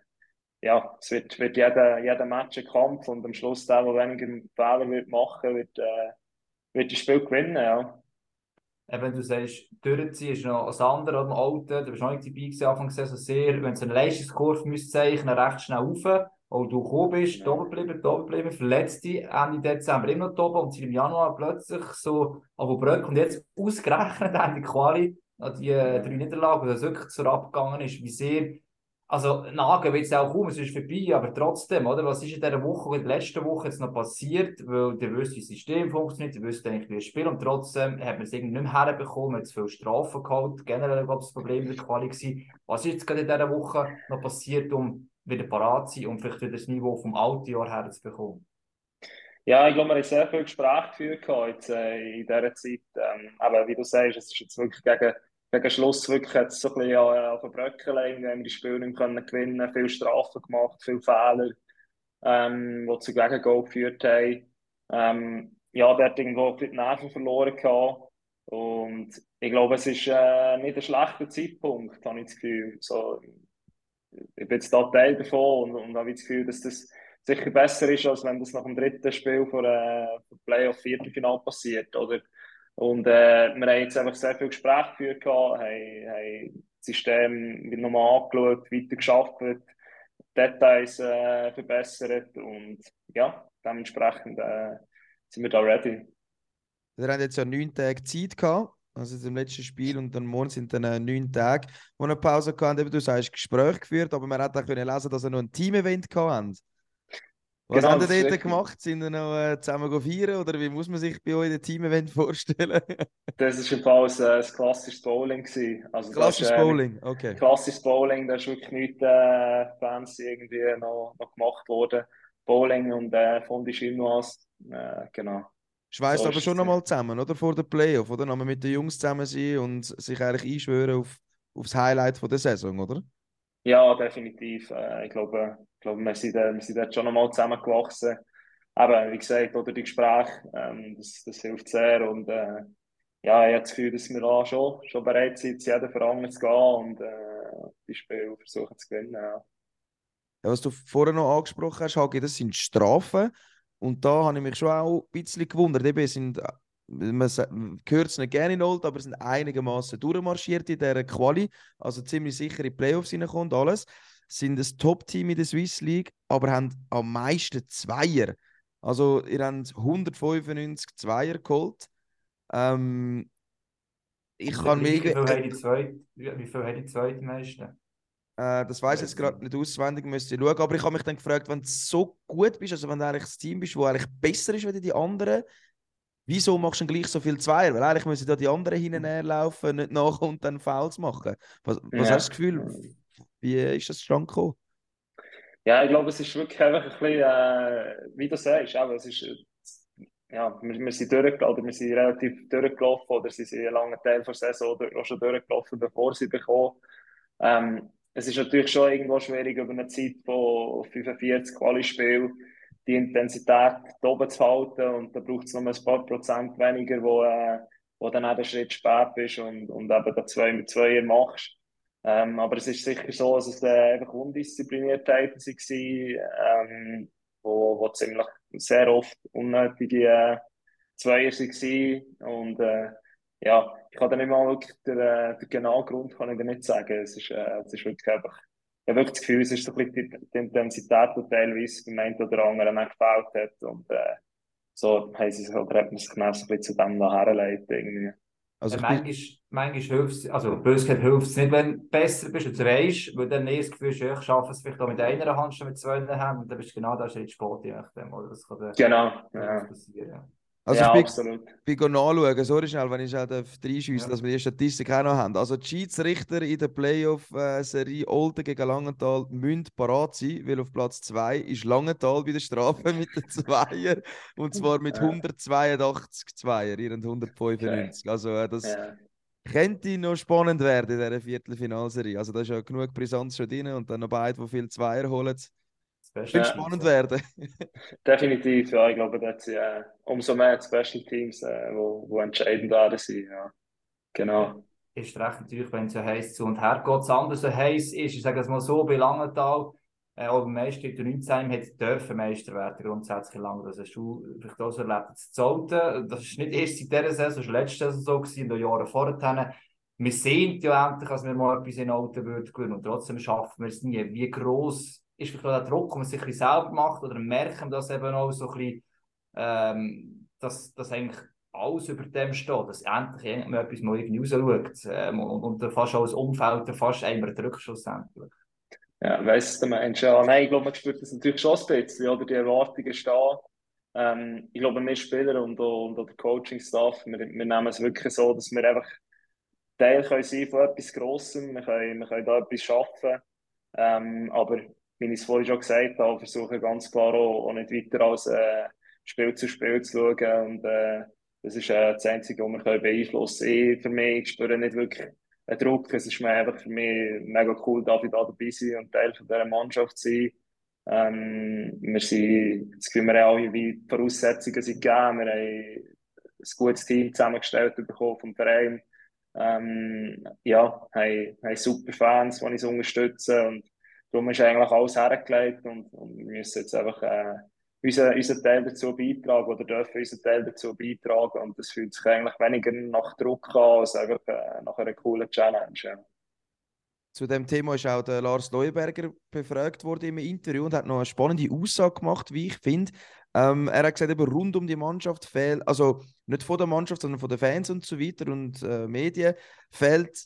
D: ja, es wird, wird jeder, jeder Match ein Kampf und am Schluss der, der weniger Fehler wird machen wird, äh, wird das Spiel gewinnen. Ja.
A: Wenn du sagst, durchziehen ist noch ein anderer am Alten, du bist noch nicht dabei gewesen, Anfang der Saison sehr, wenn es eine Leistungskurve müsste zeichnen, recht schnell rauf, weil du gekommen bist, ja. oben geblieben, oben geblieben, verletzt dich, Ende Dezember immer noch oben und im Januar plötzlich so, aber Brück und jetzt ausgerechnet Ende Quali, die äh, drei Niederlagen, wo das wirklich zur abgegangen ist, wie sehr also Nagen wird es auch kaum, es ist vorbei, aber trotzdem, oder? Was ist in dieser Woche, in der letzten Woche jetzt noch passiert? Weil ihr wisst, wie das System funktioniert, ihr wisst eigentlich, wie es spielt und trotzdem hat man es irgendwie nicht mehr herbekommen, hat zu viel Strafen geholt, generell glaube ich das Problem mit der Quali gewesen. Was ist jetzt gerade in dieser Woche noch passiert, um wieder parat zu sein und vielleicht wieder das Niveau vom alten Jahr herzubekommen?
D: Ja, ich glaube, wir haben sehr viel Gespräche geführt jetzt, äh, in dieser Zeit. Ähm, aber wie du sagst, es ist jetzt wirklich gegen gegen Schluss wirklich hat so ein bisschen auf den Bröckel wir haben die Spiele nicht können gewinnen, viele Strafen gemacht, viele Fehler, ähm, die zu Gegengoal geführt haben. Ähm, ja, der hat irgendwo die Nerven verloren gehabt. Und ich glaube, es ist äh, nicht ein schlechter Zeitpunkt, habe ich das Gefühl. So, ich bin jetzt da Teil davon und, und habe das Gefühl, dass das sicher besser ist, als wenn das nach dem dritten Spiel von äh, Playoff-Viertelfinal passiert. Oder und äh, wir haben jetzt einfach sehr viele Gespräche geführt, haben, haben das System nochmal angeschaut, weiter geschafft, Details äh, verbessert und ja, dementsprechend äh, sind wir da ready.
B: Wir haben jetzt ja neun Tage Zeit gehabt, also im letzten Spiel und dann morgen sind dann äh, neun Tage, wo eine Pause hatten. Du sagst Gespräch geführt, aber man hat auch können lesen, dass er noch ein Team-Event hatten. Was genau, haben die dort gemacht? Sind wir noch äh, zusammen feiern oder wie muss man sich bei euch ein Team-Event vorstellen?
D: das war im Fall ein, ein klassisches Bowling.
B: Also klassisches äh, Bowling, okay.
D: Klassisches Bowling, da ist wirklich nichts äh, fancy irgendwie noch, noch gemacht worden. Bowling und äh, Fondue Chinoise, äh, genau.
B: Schweißt so aber schon nochmal zusammen, oder? Vor der Playoff, oder? Nochmal mit den Jungs zusammen sein und sich eigentlich einschwören auf, auf das Highlight von der Saison, oder?
D: Ja, definitiv. Äh, ich glaube, ich glaube wir, sind, wir sind dort schon nochmal zusammengewachsen. Aber wie gesagt, oder die Gespräche, ähm, das, das hilft sehr. Und äh, ja, ich habe das Gefühl, dass wir da schon, schon bereit sind, zu jedem Verein zu gehen und äh, die Spiele versuchen zu gewinnen. Ja.
B: Ja, was du vorher noch angesprochen hast, Hagi, das sind Strafen. Und da habe ich mich schon auch ein bisschen gewundert. Eben sind, äh, man hört es nicht gerne in Old, aber sind einigermaßen durchmarschiert in dieser Quali. Also ziemlich sicher in die Playoffs hineinkommt alles sind das Top-Team in der Swiss League, aber haben am meisten Zweier. Also, ihr habt 195 Zweier geholt. Ähm, ich kann
A: mega. Wie viel haben die zweitmeisten?
B: Äh, das weiß ich jetzt gerade nicht auswendig, müsste ich schauen. Aber ich habe mich dann gefragt, wenn du so gut bist, also wenn du eigentlich das Team bist, das eigentlich besser ist als die anderen, wieso machst du dann gleich so viel Zweier? Weil eigentlich müssen da die anderen hinten laufen, nicht nach und dann Fouls machen. Was, was ja. hast du das Gefühl? Wie ist das zustande gekommen?
D: Ja, ich glaube, es ist wirklich einfach ein bisschen, äh, wie du sagst, aber es ist, ja, wir, wir sind oder wir sind relativ durchgelaufen, oder sie sind einen langen Teil der Saison auch schon durchgelaufen, bevor sie bekommen. Ähm, es ist natürlich schon irgendwo schwierig, über eine Zeit von 45 Quali-Spielen die Intensität oben zu halten und da braucht es noch ein paar Prozent weniger, wo, äh, wo dann auch der Schritt spät bist und, und eben da zwei mit zwei machst. Ähm, aber es ist sicher so, dass es äh, einfach Undiszipliniertheiten waren, ähm, wo, wo ziemlich sehr oft unnötige äh, Zweier waren. Und äh, ja, ich kann da nicht mal wirklich den, äh, den genauen Grund kann ich dir nicht sagen. Es ist, äh, es ist wirklich einfach, ich habe wirklich das Gefühl, es ist so ein bisschen die, die Intensität, die teilweise beim einen oder anderen auch gefällt hat. Und äh, so haben sie sich, oder hat man sich genau so ein bisschen zu dem herleiten irgendwie.
A: Also ja, manchmal, manchmal hilft es, also bös gesagt, hilft es nicht, wenn du besser bist und weißt, weil dann das Gefühl ist, ich schaffe es vielleicht auch mit einer Hand schon mit zwei Händen und dann bist du genau da Schritt Sport, je nachdem. Oder? Das
D: kann genau, ja. passieren.
B: Also ja, ich absolut. bin, bin nachschauen, sorry schnell, wenn ich halt reinschieße, ja. dass wir die Statistik auch noch haben. Also die Schiedsrichter in der Playoff-Serie Olden gegen Langenthal müssen parat sein, weil auf Platz 2 ist Langenthal bei der Strafe mit den Zweier und zwar mit 182 Zweier, ihr 195. Okay. Also äh, das, könnte noch spannend werden in dieser Viertelfinalserie. Also da ist ja genug Brisanz schon drin und dann noch beide, die viel Zweier holen. Es wird spannend werden.
D: Definitiv, ja. Ich glaube, dass äh, umso mehr Special Teams, äh, wo, wo entscheidend werden sind. Ja. Genau.
A: Ist recht natürlich, wenn es so heiß zu und her geht. Das andere so heiß ist, ich sage es mal so, bei Langenthal, äh, auch beim Meister in der 19 hat dürfen Meister werden, grundsätzlich lang. Das hast du vielleicht auch so erlebt. Das Zolten, das ist nicht erst seit dieser Saison, das war letzte Saison so, gewesen, in den Jahren vorher. Wir sehen ja endlich, dass wir mal etwas in Alten würden und trotzdem schaffen wir es nie. Wie gross ist vielleicht auch der Druck, den man sich selber macht oder merken das eben auch so ein bisschen, ähm, dass, dass eigentlich alles über dem steht, dass endlich irgendjemand etwas mal irgendwie rausschaut ähm, und, und fast auch das Umfeld fast einmal drückt schlussendlich.
D: Ja, weiss du meinst, ja. Nein, ich glaube, man spürt das natürlich schon ein bisschen, oder die Erwartungen stehen. Ähm, ich glaube, wir Spieler und, und, und der Coaching-Staff, wir, wir nehmen es wirklich so, dass wir einfach Teil können sein von etwas Grossem, wir können, wir können da etwas schaffen. Ähm, aber, wie ich es vorhin schon gesagt habe, versuchen ganz klar auch, auch nicht weiter als äh, Spiel zu Spiel zu schauen und äh, das ist äh, das Einzige, was wir beeinflussen können. Ich für mich spüre nicht wirklich einen Druck. Es ist mir einfach für mich mega cool, dass ich da dabei sein und Teil von dieser Mannschaft sein. Ähm, wir sind, das Gefühl, wir alle wie Voraussetzungen sind gegeben. Wir haben ein gutes Team zusammengestellt bekommen vom Verein. Ähm, ja, haben, haben super Fans, die uns unterstützen und darum ist eigentlich alles hergelegt und, und wir müssen jetzt einfach äh, unseren, unseren Teil dazu beitragen oder dürfen unseren Teil dazu beitragen. Und das fühlt sich eigentlich weniger nach Druck an, als einfach äh, nach einer coolen Challenge.
B: Zu dem Thema ist auch der Lars Leuberger befragt worden im Interview und hat noch eine spannende Aussage gemacht, wie ich finde. Ähm, er hat gesagt, eben rund um die Mannschaft fehlt, also nicht von der Mannschaft, sondern von den Fans und so weiter und äh, Medien, fehlt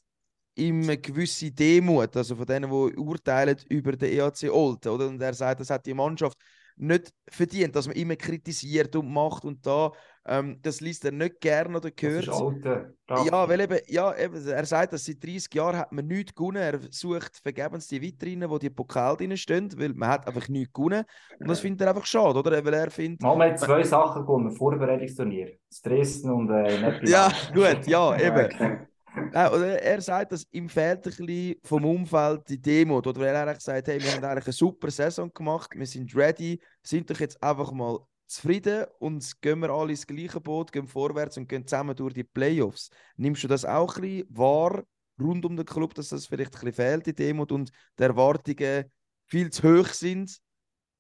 B: eine gewisse Demut, also von denen, die urteilen über den EAC Olten. Oder? Und er sagt, das hat die Mannschaft nicht verdient, dass man immer kritisiert und macht und da, ähm, das liest er nicht gerne oder gehört. Das ist alte, ja, weil eben, ja, eben, er sagt, dass seit 30 Jahren hat man nichts gewonnen. Er sucht vergebens die Vitrinen, wo die Pokal drin stehen, weil man hat einfach nichts gewonnen. Und das findet er einfach schade, oder? Weil er findet...
A: Wir haben zwei Sachen gewonnen, Vorbereitungsturnier. Dresden und äh,
B: Ja, gut, ja, eben. Okay. Nein, oder er sagt, dass ihm fehlt ein bisschen vom Umfeld die Demo. Oder er eigentlich sagt, hey, wir haben eigentlich eine super Saison gemacht, wir sind ready, sind doch jetzt einfach mal zufrieden und gehen wir alle ins gleiche Boot, gehen vorwärts und gehen zusammen durch die Playoffs. Nimmst du das auch ein bisschen wahr, rund um den Club, dass das vielleicht ein bisschen fehlt, die Demo und die Erwartungen viel zu hoch sind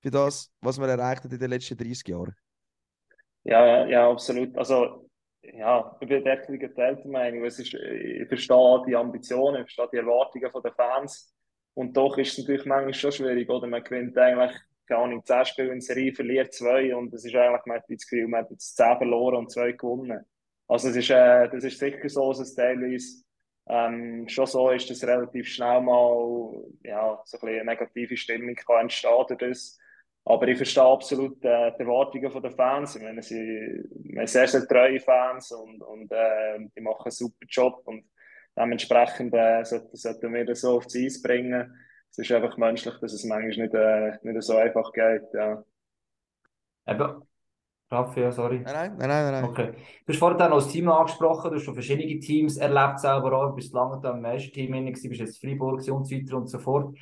B: für das, was man erreicht hat in den letzten 30 Jahren?
D: Ja, ja, absolut. Also ja, ich bin wirklich geteilter Meinung. Es ist, ich verstehe die Ambitionen, ich verstehe die Erwartungen der Fans. Und doch ist es natürlich manchmal schon schwierig, oder? Man gewinnt eigentlich, keine Ahnung, 10 Spiele in Serie, verliert zwei und es ist eigentlich, man hat das Gefühl, man hat jetzt 10 verloren und 2 gewonnen. Also es ist, äh, das ist sicher so, dass es teilweise ähm, schon so ist, dass relativ schnell mal ja, so ein eine negative Stimmung kann entstehen das. Aber ich verstehe absolut äh, die Erwartungen der Fans. Ich meine, sie haben sehr, sehr treue Fans und, und äh, die machen einen super Job. Und dementsprechend äh, sollten, sollten wir das so aufs Eis bringen. Es ist einfach menschlich, dass es manchmal nicht, äh, nicht so einfach geht. Ja.
A: Eben. Raffi, ja, sorry.
B: Nein, nein, nein, nein.
A: Okay. Du hast vorhin noch das Team angesprochen, du hast schon verschiedene Teams erlebt selber auch, du bist lange da im Meisterteam, bist jetzt Freiburg und so weiter und so fort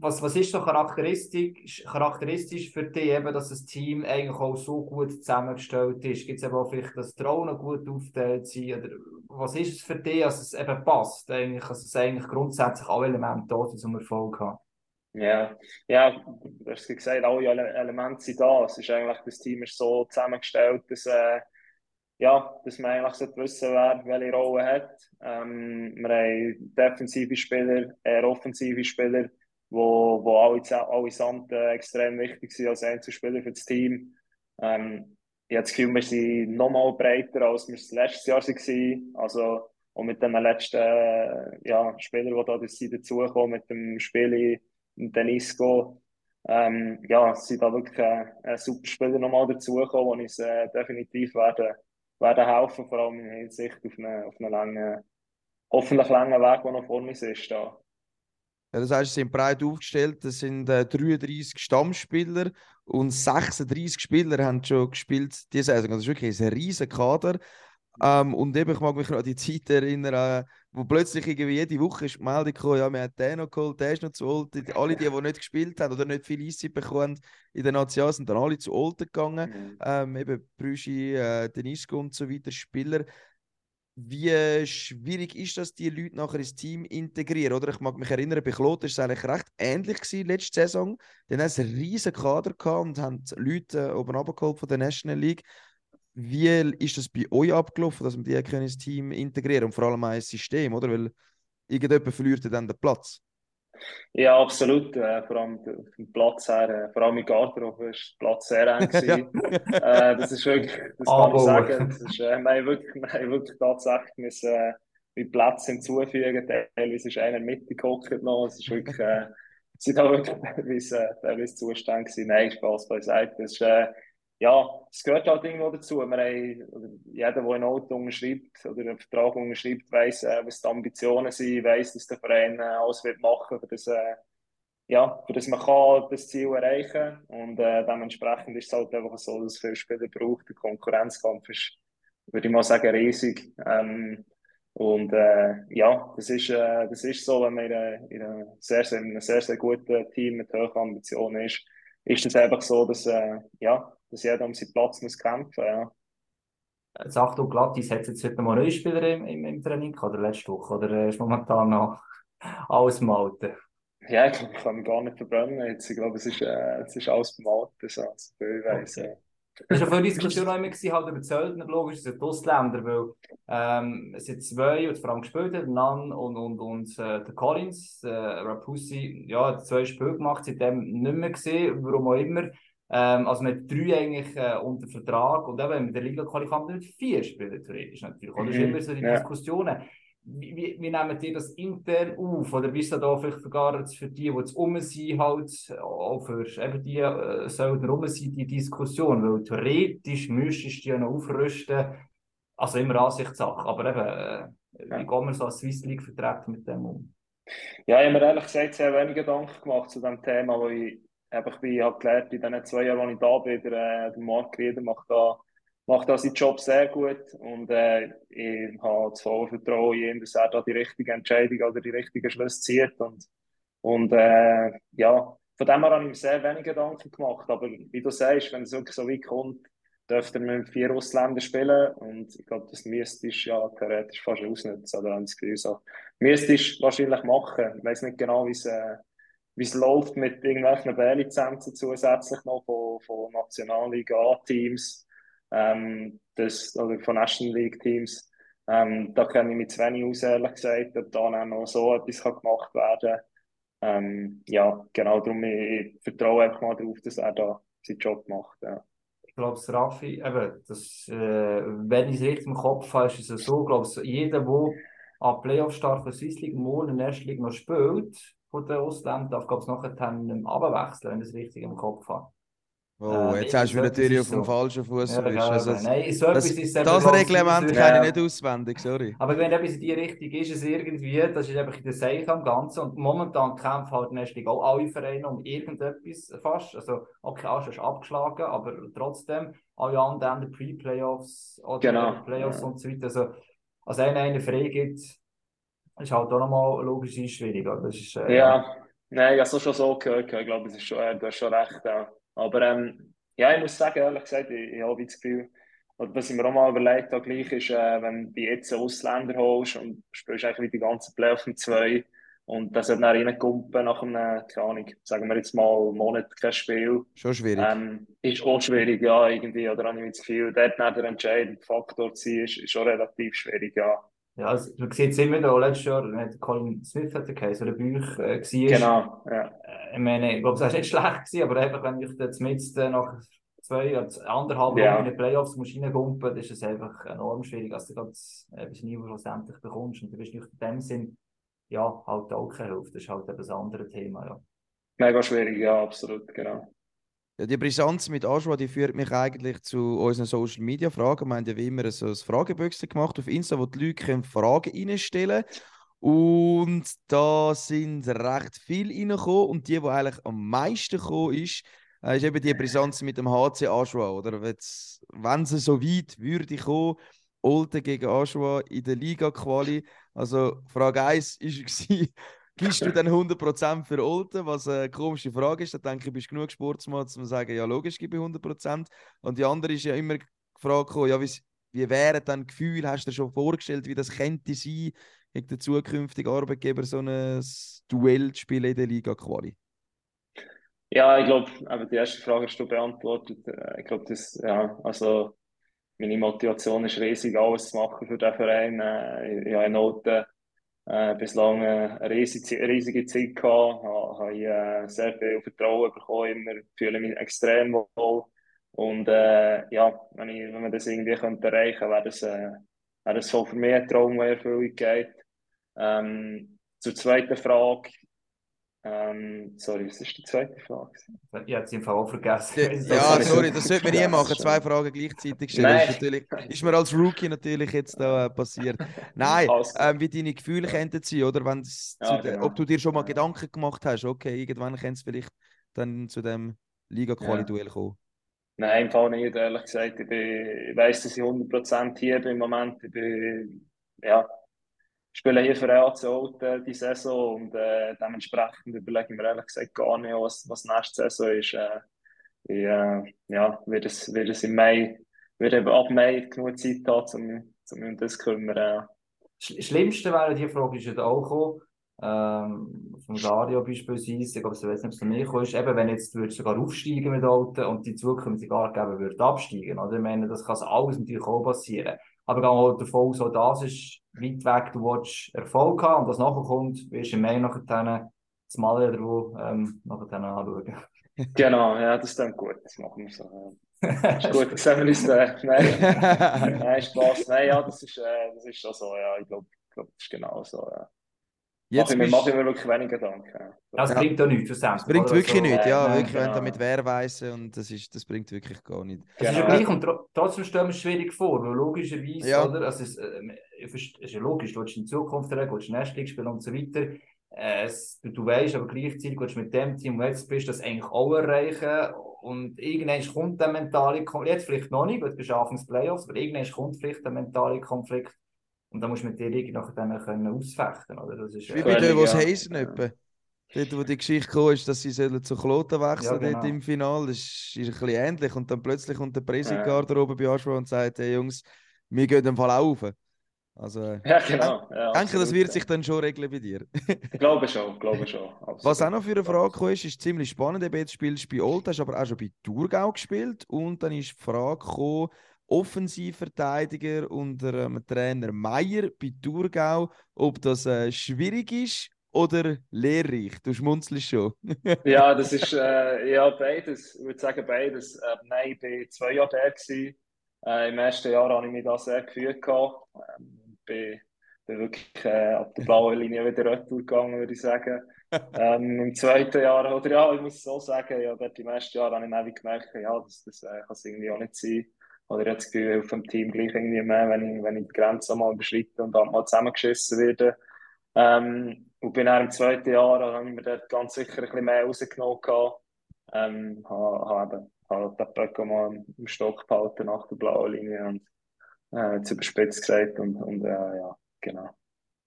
A: was, was ist so charakteristisch, charakteristisch für dich, eben, dass das Team eigentlich auch so gut zusammengestellt ist? Gibt es eben auch vielleicht, dass die Rollen gut aufgeteilt sind? Oder was ist es für dich, dass es eben passt, eigentlich, dass es eigentlich grundsätzlich alle Elemente da sind, zum Erfolg haben?
D: Ja, ja, du hast gesagt, alle Elemente sind da. Es ist eigentlich, das Team ist so zusammengestellt, dass, äh, ja, dass man eigentlich wissen wer welche Rolle hat. Ähm, wir haben defensive Spieler, eher offensive Spieler wo, wo alle, allesamt äh, extrem wichtig sind als Einzelspieler für das Team. Ähm, ich habe das Gefühl, wir sind noch mal breiter, als wir es letztes Jahr waren. Also, und mit den letzten äh, ja, Spielern, die da sind dazugekommen, mit dem Spiel in Denisco, ähm, ja, sind da wirklich äh, super Spieler nochmal dazugekommen, die uns äh, definitiv werden, werden helfen, vor allem in Hinsicht auf einen, auf einen langen, hoffentlich langen Weg, der noch vor uns ist. Da.
B: Ja, das heißt, sie sind breit aufgestellt. Das sind äh, 33 Stammspieler und 36 Spieler haben schon gespielt diese Saison. Das ist wirklich ein riesiger Kader. Ähm, und eben, ich mag mich noch an die Zeit erinnern, wo plötzlich irgendwie jede Woche ist die Meldung gekommen, ja, wir haben den noch geholt, der ist noch zu alt. Alle die, die nicht gespielt haben oder nicht viel Eiszeit bekommen in den Nationen, sind dann alle zu alt gegangen. Mhm. Ähm, eben Brüschi, äh, Denisko und so weiter, Spieler. Wie schwierig ist das, die Leute nachher ins Team integrieren? Oder ich mag mich erinnern, bei Claude war es eigentlich recht ähnlich gewesen, letzte Saison. Dann haben sie einen riesen Kader und haben Leute äh, oben abgeholt von der National League. Wie ist das bei euch abgelaufen, dass man die ins Team integrieren und vor allem ein System, oder? Weil irgendjemand verliert dann den Platz.
D: Ja, absolut. Äh, vor allem vom Platz her, äh, vor allem im Garderobe ist der Platz sehr eng äh, das ist wirklich, das kann man sagen. Das ist, äh, wir, haben wirklich, wir haben wirklich tatsächlich müssen, äh, mit Platz hinzufügen. Teilweise ist einer in der Mitte gehockt noch. Es ist wirklich, äh, sind da wirklich teilweise, teilweise Zustände gewesen. Nein, Spaß beiseite. Das ist, äh, ja, es gehört halt irgendwo dazu. Wir haben, jeder, der ein Auto unterschreibt oder einen Vertrag unterschreibt, weiß, äh, was die Ambitionen sind, weiß, dass der Verein äh, alles wird machen, für das, äh, ja, für das man kann das Ziel erreichen und äh, dementsprechend ist es halt einfach so, dass es viele Spieler braucht. Der Konkurrenzkampf ist, würde ich mal sagen, riesig. Ähm, und äh, ja, das ist, äh, das ist so, wenn man in, in, in, sehr, sehr, einem sehr, sehr guten Team mit hohen Ambitionen ist, ist es einfach so, dass, äh, ja, dass jeder um seinen Platz muss kämpfen ja.
A: Sag du Glattis, hat es jetzt heute mal neue Spieler im, im, im Training oder letzte Woche? Oder ist momentan noch alles im Alten?
D: Ja, ich glaube, ich kann mich gar nicht verbrennen. Jetzt, ich glaube, es ist, äh, es ist alles beim Alten, so, also,
A: ich weiss, okay. Es war ja viel Diskussion immer halt über Zöldner, logisch, sind die Ausländer, weil ähm, es sind zwei, die Frank gespielt haben, Nan und, und, und äh, der Collins, äh, Rapussi, ja, zwei Spiele gemacht, seitdem nicht mehr gesehen, warum auch immer. Ähm, also mit drei eigentlich äh, unter Vertrag und eben mit der Liga qualifiziert mit vier Spielen theoretisch natürlich. Oder? Das ist mhm. immer so die ja. Diskussionen. Wie, wie, nehmt ihr das intern auf? Oder bist du da vielleicht sogar für die, die zu rum sind, halt, auch für eben die äh, sollen rum sein, die Diskussion? Weil theoretisch müsstest du ja noch aufrüsten, also immer Ansichtssache, aber eben, äh, wie gehen wir so als Swiss League vertreten mit dem um?
D: Ja, ich habe mir ehrlich gesagt sehr wenig Gedanken gemacht zu dem Thema, wo ich ich bin halt gelernt, in den zwei Jahren, als ich da bin, der, äh, der Marc Rieder macht da, macht da seinen Job sehr gut und äh, ich habe das volle Vertrauen in ihn, dass er da die richtige Entscheidung oder die richtige Schluss zieht und, und äh, ja, von dem her habe ich mir sehr wenig Gedanken gemacht, aber wie du sagst, wenn es wirklich so weit kommt, dürfte man mit vier Ausländern spielen und ich glaube, das müsstest du ja theoretisch fast ausnutzen, oder das Gefühl so. Müsstest wahrscheinlich machen, ich weiß nicht genau, wie es äh, wie es läuft mit irgendwelchen B-Lizenzen zusätzlich noch von, von Nationalliga-Teams ähm, oder von National League-Teams. Ähm, da kenne ich mich zu wenig aus, ehrlich gesagt, ob da noch so etwas kann gemacht werden. Ähm, ja, genau, darum ich, ich vertraue einfach mal darauf, dass er da seinen Job macht. Ja.
A: Ich glaube, Raffi, eben, das, äh, wenn ich es richtig im Kopf habe, ist es so, glaube jeder, der an Playoff start für Swiss League mal in der ersten Liga noch spielt, von den Ausländern darf, glaube ich, nachher dann abwechseln, wenn ich das richtig im Kopf habe.
B: Oh, jetzt hast du natürlich auf dem falschen Fuß ja,
A: also, Nein, so das,
B: ist Das Reglement kenne ich nicht auswendig, sorry.
A: Aber wenn etwas in die Richtung ist, ist es irgendwie, das ist einfach in der Seite am Ganzen. Und momentan kämpfen halt nächstig auch alle Vereine um irgendetwas fast. Also, okay, Arsch ist abgeschlagen, aber trotzdem, alle anderen Pre-Playoffs oder genau. Playoffs ja. und so weiter. Also, als einer einen frei gibt, ist halt auch nochmal logisch schwieriger. Das ist,
D: äh, ja, nein, ich habe es schon so gehört. Ich glaube, ist schon, du hast schon recht. Ja. Aber ähm, ja, ich muss sagen, ehrlich gesagt, ich, ich habe das Gefühl, und was ich mir auch mal überlegt habe, gleich ist, äh, wenn du jetzt einen Ausländer holst und spielst eigentlich die ganze Playoff mit zwei und das hat dann reinkumpen nach einem, keine Ahnung, sagen wir jetzt mal, Monat kein Spiel.
B: Schon schwierig.
D: Ähm, ist auch schwierig, ja, irgendwie. Oder habe ich das Gefühl, dort nicht der entscheidende Faktor zu sein, ist, ist schon relativ schwierig, ja.
A: Ja, also, man sieht es immer da, letztes Jahr, hat Colin Smith hat so der Büch äh,
D: war. Genau, ja.
A: Äh, ich meine, ich glaube, es war nicht schlecht gewesen, aber einfach, wenn ich jetzt mit äh, nach zwei, also anderthalb
D: ja.
A: in den Playoffs musst reingumpen, dann ist es einfach enorm schwierig, als du das äh, Niveau schlussendlich bekommst. Und du bist nicht in dem Sinn, ja, halt auch keine Hilfe. Das ist halt eben ein anderes Thema, ja.
D: Mega schwierig, ja, absolut, genau.
B: Die Brisanz mit Aschwa, die führt mich eigentlich zu unseren Social Media Fragen. Wir haben ja wie immer so ein Fragebüchse gemacht auf Insta, wo die Leute können Fragen reinstellen Und da sind recht viele reingekommen. Und die, die eigentlich am meisten gekommen ist, äh, ist eben die Brisanz mit dem HC Aschwa. Oder wenn sie so weit würde kommen, Olten gegen Aschua in der Liga-Quali. Also Frage 1 war, gibst du dann 100% für Olten, was eine komische Frage ist. Da denke ich, bist genug Sportsmann, um zu sagen, ja logisch, gebe ich 100%. Und die andere ist ja immer gefragt, ja, wie, wie wäre dann Gefühl, hast du dir schon vorgestellt, wie das könnte sein, gegen den zukünftigen Arbeitgeber so ein Duell zu spielen in der Liga-Quali?
D: Ja, ich glaube, die erste Frage hast du beantwortet. Äh, ich glaube, das, ja, also meine Motivation ist riesig, alles zu machen für den Verein. Äh, ich habe Noten äh, bislang eine riesige, riesige Zeit gehabt, habe, äh, sehr viel Vertrauen bekommen, immer fühle mich extrem wohl. Und äh, ja, wenn, ich, wenn man das irgendwie könnte erreichen wäre das, äh, wäre das so für mich ein Traum, der Erfüllung geht. Ähm, zur zweiten Frage, ähm, sorry, was ist die zweite Frage?
A: Ich habe es im Fall auch vergessen.
B: Ja, ja sorry, das sollte man nie machen. Zwei Fragen gleichzeitig stellen. Nein. Ist, natürlich, ist mir als Rookie natürlich jetzt da äh, passiert. Nein, ähm, wie deine Gefühle könnten sein, oder? Wenn ja, genau. Ob du dir schon mal Gedanken gemacht hast, okay, irgendwann könnte es vielleicht dann zu dem Liga-Quali-Duell ja. kommen.
D: Nein, im Fall nicht, ehrlich gesagt. Ich, bin, ich weiss, dass ich 100% hier bin im Moment. Ich bin, ja, spiele hier für AC Olten die Saison und äh, dementsprechend überlege ich mir ehrlich gesagt gar nicht, was, was nächste Saison ist. Äh, ich äh, ja, werde es, werde es im Mai, werde ab Mai genug Zeit haben, um, mich um das zu kümmern.
A: Das Schlimmste wäre, die Frage ist ja auch gekommen, ähm, von Dario beispielsweise, ich glaube, ich weiß nicht, ob es von mir ist, eben, wenn jetzt du sogar aufsteigen mit Alten und die zukünftige Arbeitgeber würde absteigen, oder? Ich meine, das kann alles natürlich auch passieren. Aber ich gehe auch davon aus, auch das ist weit weg, du willst Erfolg haben und was nachher kommt, wirst du im Mai nachher das Mal wieder ähm, nachher anschauen.
D: Genau, ja, das ist dann gut, das machen wir so. ist gut, das haben wir uns äh, Nein, nein, Spaß. Nein, ja, das ist, äh, das ist schon so, ja, ich glaube, glaub, das ist genau so, ja. Jetzt mache, ich, mache ich mir wirklich weniger Gedanken.
A: Das ja. bringt doch nichts zusammen.
B: Das bringt wirklich so, nichts, ja. Äh, wirklich, genau. wenn du mit wer weiss und das, ist, das bringt wirklich gar nichts.
A: Genau. Es ist ja gleich und trotzdem stellen wir es schwierig vor, weil logischerweise, ja. oder? Also es, äh, es ist ja logisch, du willst in Zukunft du willst Nestling spielen und so weiter. Es, du, du weißt aber gleichzeitig, willst mit dem Team, wo jetzt bist, das eigentlich auch erreichen. Und irgendwann kommt der mentale Konflikt, jetzt vielleicht noch nicht, weil du bist Anfangs Playoffs, aber irgendwann kommt vielleicht der mentale Konflikt und dann musst du mit dir irgendwie nachher dann können ausfechten oder? Das ist,
B: Wie bei der, was heißen etwa. Dort, wo die Geschichte kam, ist, dass sie zu Kloten wechseln ja, genau. dort im Finale. Das ist, ist ein bisschen ähnlich. Und dann plötzlich kommt der Präsident ja. oben bei Aschua und sagt, hey Jungs, wir gehen den Fall auf. Also,
D: ja, genau. Ja,
B: ich denke, das wird sich dann schon regeln bei dir.
D: ich glaube schon, glaube schon.
B: Absolut. Was auch noch für eine Frage kam, ist, ist ziemlich spannend. Jetzt spielst du bei Old, hast aber auch schon bei Thurgau gespielt. Und dann ist die Frage gekommen, Offensivverteidiger unter dem Trainer Meier bei Thurgau, ob das äh, schwierig ist oder lehrreich? Du schmunzelst schon.
D: ja, das ist äh, ja beides. Ich würde sagen beides. Äh, nein, ich war zwei Jahre da. Äh, Im ersten Jahr habe ich mich da sehr gefühlt. Ähm, bin, bin wirklich äh, ab der blauen Linie wieder retour gegangen, würde ich sagen. ähm, Im zweiten Jahr, oder ja, ich muss so sagen, ja, dort im ersten Jahr habe ich gemerkt, ja, das, das äh, kann es irgendwie auch nicht sein. Oder ich habe das Gefühl, auf dem Team gleich irgendwie mehr, wenn ich, wenn ich die Grenze mal überschreite und dann mal zusammengeschissen werde. Ähm, und bin auch im zweiten Jahr, habe ich mir dort ganz sicher ein bisschen mehr rausgenommen. Gehabt. Ähm, habe, habe, habe den Böcke mal im Stock behalten nach der blauen Linie und äh, zu überspitzt gesagt. Und, und äh, ja, genau.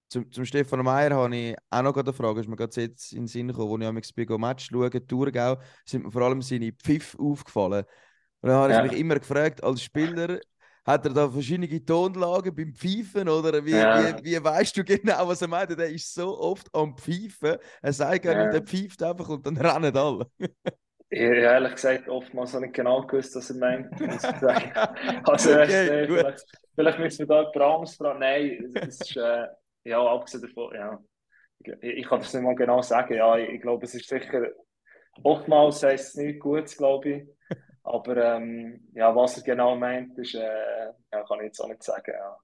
B: Zum, zum Stefan Meyer habe ich auch noch eine Frage. Ist mir gerade jetzt in den Sinn gekommen, als ich am Match schaue, Thurgau, sind mir vor allem seine Pfiff aufgefallen. Und dann habe ja. ich mich immer gefragt, als Spieler, hat er da verschiedene Tonlagen beim Pfeifen oder wie, ja. wie, wie weißt du genau, was er meint? Der ist so oft am Pfeifen, er sagt gar nicht, der pfeift einfach und dann rennen alle.
D: Ich habe ehrlich gesagt oftmals noch nicht genau gewusst, was er meint. also, okay, äh, vielleicht, vielleicht müssen wir da anderes fragen. Nein, das ist, äh, ja, abgesehen davon, ja. Ich, ich kann das nicht mal genau sagen. Ja, ich, ich glaube, es ist sicher, oftmals heißt es nichts Gutes, glaube ich. Aber ähm, ja, was er genau meint, ist, äh, ja, kann ich jetzt auch nicht sagen. Ja.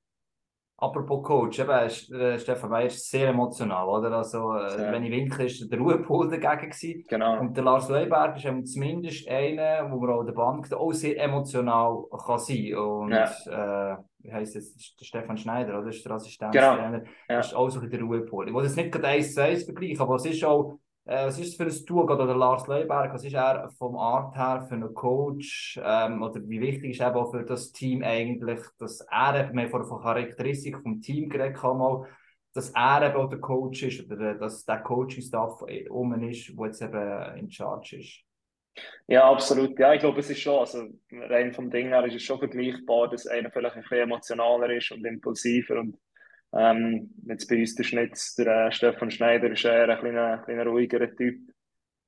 A: Apropos Coach, eben, äh, Stefan Meyer ist sehr emotional, oder? Also, äh, ja. wenn ich winke, ist der Ruhepol dagegen gewesen.
D: Genau.
A: Und der Lars Leuberg ist zumindest einer, wo man auch der Bank auch sehr emotional kann sein. Und, ja. äh, wie heisst das? Der Stefan Schneider, oder? Das ist der Assistenztrainer. Genau. Ja. Das ist auch so der Ruhepol. Ich will jetzt nicht gerade eins zu eins vergleichen, aber es ist auch, Äh, was ist für ein Duo? Oder Lars Leuberg, was ist er vom Art her für einen Coach? Ähm, oder wie wichtig ist eben auch für das Team eigentlich, dass er, wir haben von Charakteristik vom Team geredet, mal, dass er eben auch der Coach ist oder äh, dass der Coaching-Staff um ist, der jetzt eben in Charge ist?
D: Ja, absolut. Ja, ich glaube, es ist schon, also rein vom Ding her ist es schon vergleichbar, dass einer vielleicht ein bisschen emotionaler ist und impulsiver und ähm, jetzt bei uns der Schnitt, der äh, Stefan Schneider ist eher ein kleiner, kleiner ruhigerer Typ.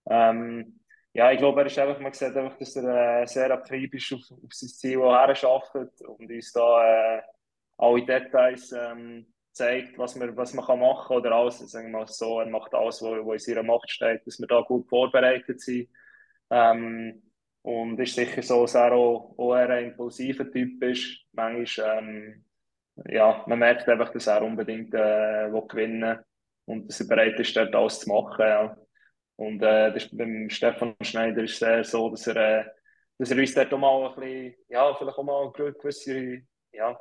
D: Ähm, ja, ich glaube, er ist einfach, man sieht einfach, dass er äh, sehr akribisch auf, auf sein Ziel arbeitet und uns da äh, alle Details ähm, zeigt, was man, was man kann machen oder alles, sagen wir mal so, er macht alles, was in seiner Macht steht, dass wir da gut vorbereitet sind. Ähm, und ist sicher so, dass er auch, auch ein impulsiver Typ ist. Manchmal, ähm, ja, man merkt einfach, dass er unbedingt äh, will gewinnen und dass er bereit ist, dort alles zu machen. Ja. Und äh, das beim Stefan Schneider ist es so, dass er, äh, dass er uns dort auch mal ein bisschen, ja, vielleicht auch mal gewisse, ja,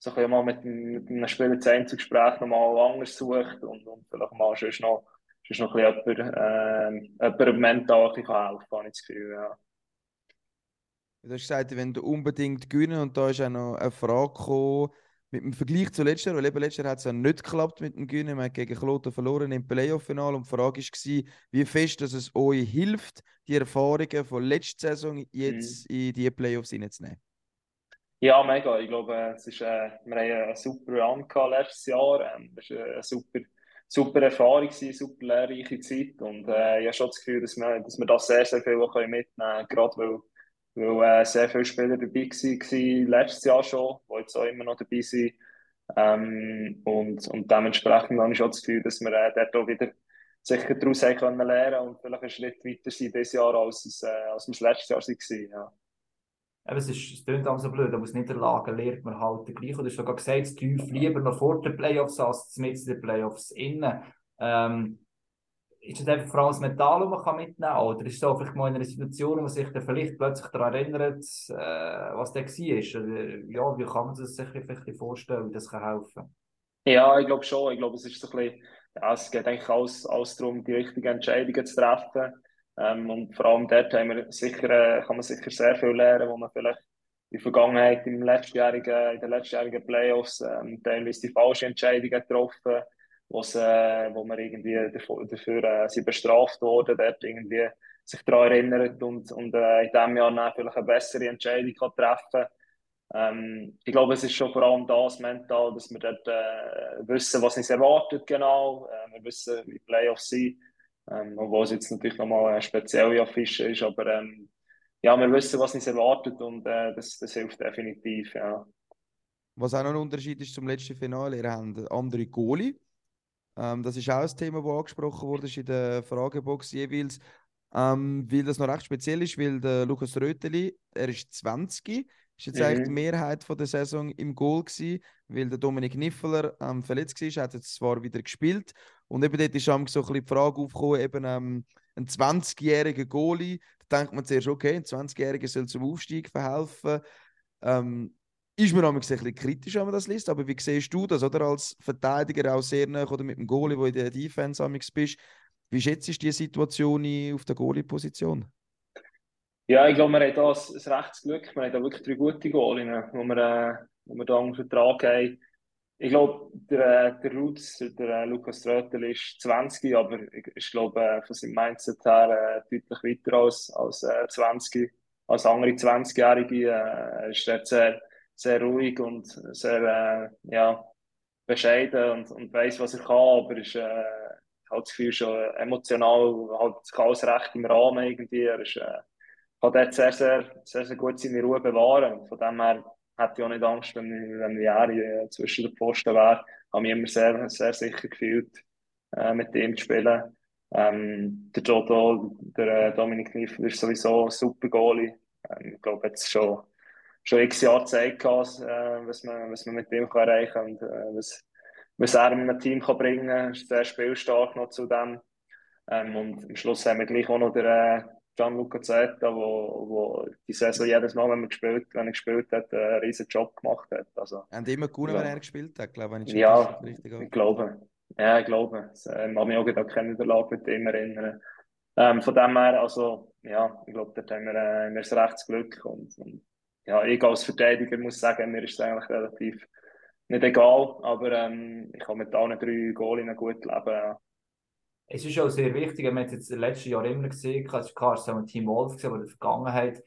D: so ein mal mit, mit einem Spieler das Einzelgespräch nochmal anders sucht und, und vielleicht mal sonst noch, sonst noch ein bisschen jemand, äh, jemand mental ein bisschen helfen kann, ich das Gefühl, ja.
B: Du hast gesagt, wenn du unbedingt gewinnen und da ist auch noch eine Frage gekommen, mit dem Vergleich zu letzter Jahr, weil eben letztes Jahr hat es ja nicht geklappt mit dem Gewinnen. Man hat gegen Kloten verloren im Playoff-Final und die Frage war, wie fest dass es euch hilft, die Erfahrungen von letzter Saison jetzt mhm. in die Playoffs hineinzunehmen.
D: Ja, mega. Ich glaube, es ist, äh, wir haben einen super Run gehabt letztes Jahr. Ähm, es war eine super, super Erfahrung, eine super lehrreiche Zeit. Und äh, ich habe schon das Gefühl, dass wir, dass wir das sehr, sehr viel mitnehmen können, gerade weil weil äh, sehr viele Spieler dabei waren, letztes Jahr schon, die jetzt auch immer noch dabei sind. Ähm, und, und dementsprechend habe ich schon das Gefühl, dass wir äh, dort auch wieder sicher daraus haben können lernen und vielleicht einen Schritt weiter sind dieses Jahr, als, es, äh, als wir es letztes Jahr waren. Ja.
A: Eben, es, ist, es klingt auch so blöd, aber aus Niederlagen lernt man halt gleich. Du hast sogar gesagt, es tief lieber noch vor den Playoffs als mit den Playoffs innen. Ähm, ist das einfach vor allem das Metall, das man kann mitnehmen kann? Oder ist es vielleicht mal in einer Situation, wo man sich dann vielleicht plötzlich daran erinnert, äh, was da war? Ja, wie kann man sich das vielleicht vorstellen, wie das kann helfen
D: Ja, ich glaube schon. Ich glaube, es ist so ein bisschen, ja, es geht eigentlich alles, alles darum, die richtigen Entscheidungen zu treffen. Ähm, und vor allem dort haben wir sicher, äh, kann man sicher sehr viel lernen, wo man vielleicht in der Vergangenheit im letztjährigen, in den letztjährigen Playoffs ähm, teilweise die falschen Entscheidungen getroffen hat wo's, äh, wo man irgendwie dafür, dafür äh, sie bestraft wurde, dort irgendwie sich daran erinnert und, und äh, in diesem Jahr vielleicht eine bessere Entscheidung kann treffen ähm, Ich glaube, es ist schon vor allem das mental, dass wir dort äh, wissen, was uns erwartet genau. Äh, wir wissen, wie Playoffs sind, ähm, obwohl es jetzt natürlich nochmal eine spezielle Affische ist, aber ähm, ja, wir wissen, was uns erwartet und äh, das, das hilft definitiv, ja.
B: Was auch noch ein Unterschied ist zum letzten Finale, ihr habt andere Goalie. Ähm, das ist auch ein Thema, das angesprochen wurde in der Fragebox jeweils. Ähm, weil das noch recht speziell ist, weil der Lukas Röteli, er ist 20, ist jetzt mhm. eigentlich die Mehrheit von der Saison im Goal gewesen, weil der Dominik Niffeler ähm, verletzt war, hat jetzt zwar wieder gespielt und eben dort ist so ein bisschen die Frage aufgekommen, eben ähm, ein 20-jähriger Goalie, da denkt man zuerst, okay, ein 20-jähriger soll zum Aufstieg verhelfen. Ähm, ist mir ein bisschen kritisch, wenn man das liest, aber wie siehst du das, oder? Als Verteidiger auch sehr nah oder mit dem Goalie, wo in der Defense bist, wie schätzt du die Situation auf der Goalie-Position?
D: Ja, ich glaube, wir haben da ein, rechtes Glück. Wir haben da wirklich drei gute Goalien, wo wir, äh, wo wir da Vertrag haben. Ich glaube, der, äh, der Roots, der äh, Lukas Rötel ist 20, aber ich, glaube, äh, von seinem Mindset her äh, deutlich weiter als, als äh, 20, als andere 20-Jährige. Äh, ist er sehr sehr ruhig und sehr äh, ja, bescheiden und, und weiß, was er kann, aber ist äh, halt das Gefühl schon emotional, halt alles recht im Rahmen irgendwie. Er ist, äh, kann dort sehr, sehr, sehr, sehr gut seine Ruhe bewahren. Von dem her hätte ich auch nicht Angst, wenn ich, wenn ich Jahre zwischen den Posten wäre. Ich habe mich immer sehr, sehr sicher gefühlt, äh, mit ihm zu spielen. Ähm, der Jodo, der äh, Dominik Kniffel ist sowieso ein super Goalie. Ähm, ich glaube, jetzt schon schon x Jahre gezeigt, äh, was, man, was man mit dem kann erreichen kann und äh, was, was er in einem Team kann bringen kann. ist sehr spielstark noch zu dem. Ähm, und am Schluss haben wir gleich auch noch den äh, Gianluca Zeta, wo, wo die Saison jedes Mal, wenn, man gespielt, wenn er gespielt hat, einen riesen Job gemacht hat. Also,
B: und immer gewonnen, ja. wenn er gespielt hat, glaube
D: ich. Ja, richtig ich glaube. Ja, ich glaube. Äh, mag mich auch an keine Niederlage mit dem erinnern. Ähm, von dem her, also, ja, ich glaube, dort haben wir, äh, wir ein rechtes Glück. Und, und, ja, ich als Verteidiger muss sagen, mir ist es eigentlich relativ nicht egal, aber ähm, ich kann mit allen drei Goalinnen gut leben. Ja.
A: Es ist auch sehr wichtig, wir haben jetzt in den letzten Jahren immer gesehen, es war ein Team Wolf gesehen, in der Vergangenheit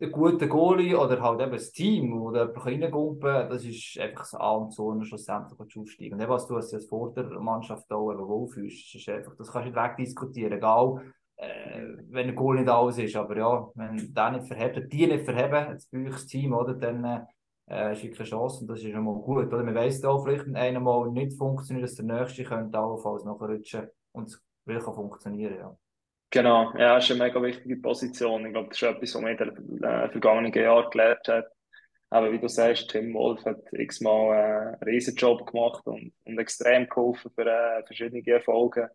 A: ein guter Goalie oder halt eben das Team, wo da reingumpen, das ist einfach das A und so, schlussendlich aufsteigen. Und eben, was du als Vordermannschaft da wohlfühlst, ist einfach, das kannst du nicht wegdiskutieren, egal, äh, wenn ein Goal nicht alles ist, aber ja, wenn der nicht verhebt, die nicht verheben, das Team, oder, dann äh, ist keine Chance und das ist schon mal gut, oder? Man weiss auch, vielleicht wenn einer mal nicht funktioniert, dass der Nächste könnte allenfalls nachrutschen und es will funktionieren, ja.
D: Genau, ja, ist eine mega wichtige Position. Ich glaube, das ist etwas, was man in den äh, vergangenen Jahren gelernt hat. Aber wie du sagst, Tim Wolf hat x-mal äh, einen riesen Job gemacht und, und extrem geholfen für äh, verschiedene Erfolge.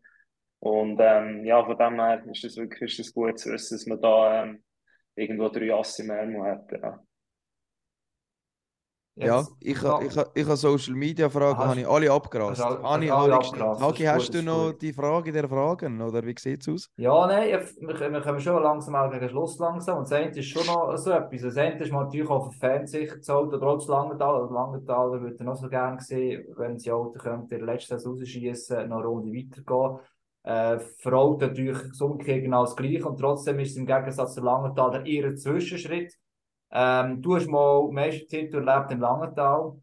D: Und ähm, ja, von dem her ist es wirklich ist das gut zu wissen, dass man da ähm, irgendwo drei Asse mehr hat. Ja.
B: Ja, ich habe ich ha, ich ha Social Media Fragen, habe ich alle abgerast. Habe ich alle abgerast. Hagi, hast du noch die Frage der Fragen oder wie sieht es aus?
A: Ja, nein, wir, wir kommen schon langsam auch gegen Schluss langsam und das eine ist schon noch so etwas. Das eine ist natürlich auch für Fans sicher gezahlt, oder auch das Langenthal. Langenthal würde noch so gerne sehen, wenn sie Auto könnte in der letzten Saison rausschießen, noch eine Runde weitergehen. Äh, für Auto natürlich das Umkehr genau das Gleiche und trotzdem ist es im Gegensatz zu Langenthal der eher Zwischenschritt ähm, du hast mal Meistertitel erlebt im Langenthal.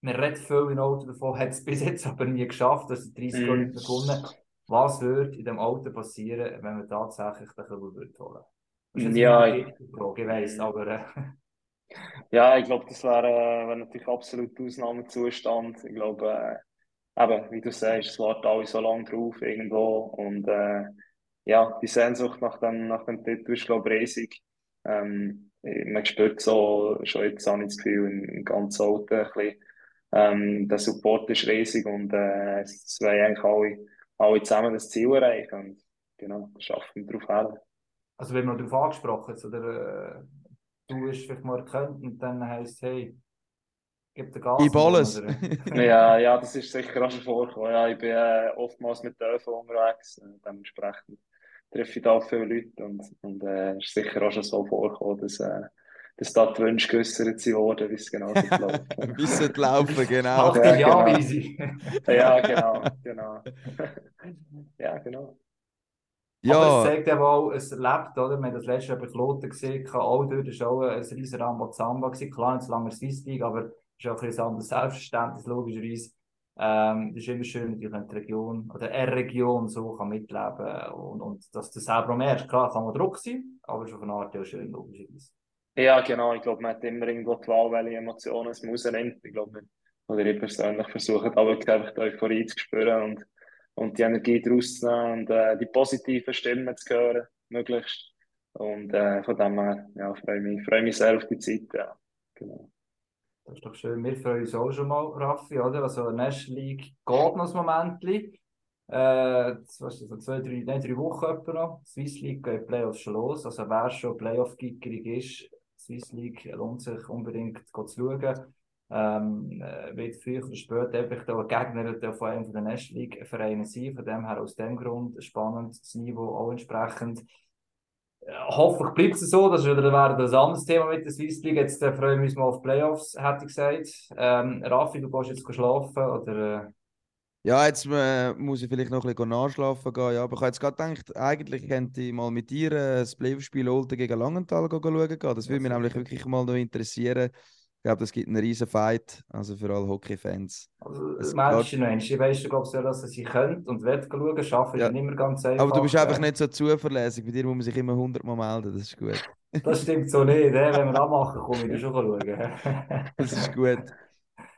A: Man redet viel in Auto davon, hat es bis jetzt aber nie geschafft, dass die 30 mm. nicht gewonnen Was würde in dem Auto passieren, wenn man tatsächlich den Kübel würde holen?
D: Ja, ich,
A: Frage, ich weiss, aber... Äh,
D: ja, ich glaube, das wäre äh, wär natürlich absolut Ausnahmezustand. Ich glaube, äh, eben, wie du sagst, es warten alle so lange drauf irgendwo und äh, ja, die Sehnsucht nach dem, nach dem Titel ist, glaube ich, riesig. Ähm, man spürt so, schon jetzt habe ich das Gefühl, im, ganzen Auto ein ähm, der Support ist riesig und äh, es wollen eigentlich alle, alle zusammen das Ziel erreichen und genau, da schaffen wir darauf hin.
A: Also wenn man darauf angesprochen ist, oder äh, du hast vielleicht mal erkannt und dann heisst hey, gib den Gas.
B: Gib alles.
D: ja, ja, das ist sicher auch schon vorgekommen. Ja, ich bin äh, oftmals mit Dörfern unterwegs, äh, dementsprechend treffe ich da viele Leute und, und äh, ist sicher auch schon so vorgekommen, dass, äh, dass da die Wünsche geäußert worden, wie es genau so
B: läuft. wie es laufen, genau.
A: Ach, ja, ja, genau. easy.
D: ja, genau, genau. ja, genau.
A: Ja. Aber es zeigt eben auch, es lebt, oder? Wir haben das letzte Jahr bei Kloten gesehen, auch dort war auch ein riesen Rambazamba. Klar, nicht so lange Swiss League, aber es ist auch ein anderes Selbstverständnis, logischerweise. Ähm, das ist immer schön, wenn die Region oder eine Region so kann mitleben und, und dass du selber merkst. Klar, kann man Druck sein, aber schon von Art ja schön, logischerweise.
D: Ja, genau. Ich glaube, man hat immer irgendwo die Wahl, welche Emotionen es muss nimmt. Ich glaube, oder ich persönlich versuche aber einfach die Euphorie zu spüren und, und die Energie daraus zu nehmen und äh, die positiven Stimmen zu hören, möglichst. Und äh, von dem her, ja, freue mich, freue mich sehr auf die Zeit. Ja. Genau.
A: Das ist doch schön. Wir freuen uns auch schon mal, Raffi, oder? Also, National League geht noch ein Moment. Äh, was ist das, zwei, drei, nein, drei Wochen etwa noch. Swiss League geht Playoffs schon los. Also, wer schon Playoff-Gickerig ist, Swiss League lohnt sich unbedingt zu schauen. Ähm, äh, wird früher oder später einfach der Gegner von einem der National League Vereine sein. Von dem her aus dem Grund spannend, das Niveau auch entsprechend hoffentlich bleibt es so. Das wäre ein anderes Thema mit der Swiss League. Jetzt äh, freuen wir uns mal auf Playoffs, hätte ich gesagt. Ähm, Raffi, du gehst jetzt schlafen oder? Äh...
B: Ja, jetzt äh, muss ich vielleicht noch ein bisschen nachschlafen gehen. Ja, aber ich habe jetzt gerade gedacht, eigentlich könnte ich mal mit dir äh, das Playoff-Spiel Olten gegen Langenthal schauen gehen. Das würde mich nämlich wirklich mal noch interessieren. Ich glaube, es gibt einen riesen Fight, also für alle Hockey-Fans.
A: Also, das Menschen, Mensch, ich weiss, du glaubst ja, dass sie könnt und wird schauen, schaffen ja. nicht mehr ganz einfach.
B: Aber du bist einfach nicht so zuverlässig, bei dir muss man sich immer 100 Mal melden, das ist gut.
A: Das stimmt so nicht, wenn wir anmachen, komme ich schon schauen.
B: das ist gut.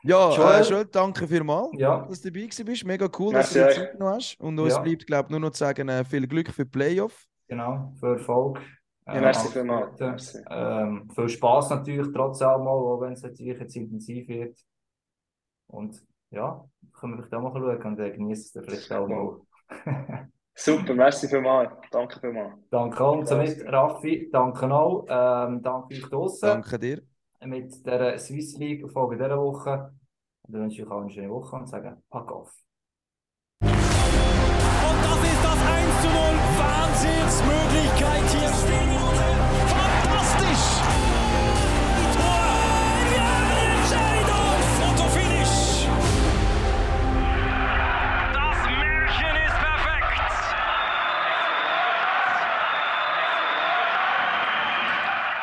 B: Ja, Joel, äh, Joel danke vielmals,
A: ja.
B: dass du dabei bist. Mega cool, dass du die Zeit noch hast. Und uns ja. bleibt, glaube ich, nur noch zu sagen, äh, viel Glück für die Playoff.
A: Genau, für Erfolg.
D: Ja, ähm, merci vielmals.
A: Ähm, viel Spaß natürlich, trotz allem, auch wenn es natürlich jetzt intensiv wird. Und ja, können wir vielleicht auch mal schauen und dann genießen es vielleicht auch mal.
D: Super, merci vielmals. Danke vielmals.
A: Danke auch. Und somit, Raffi, danke auch. Ähm, danke euch draußen.
B: Danke dir.
A: Mit der Swiss League Folge dieser Woche. Und dann wünsche ich euch auch eine schöne Woche und sage, pack auf. Das ist das 1 zu 0. Wahnsinnsmöglichkeit hier.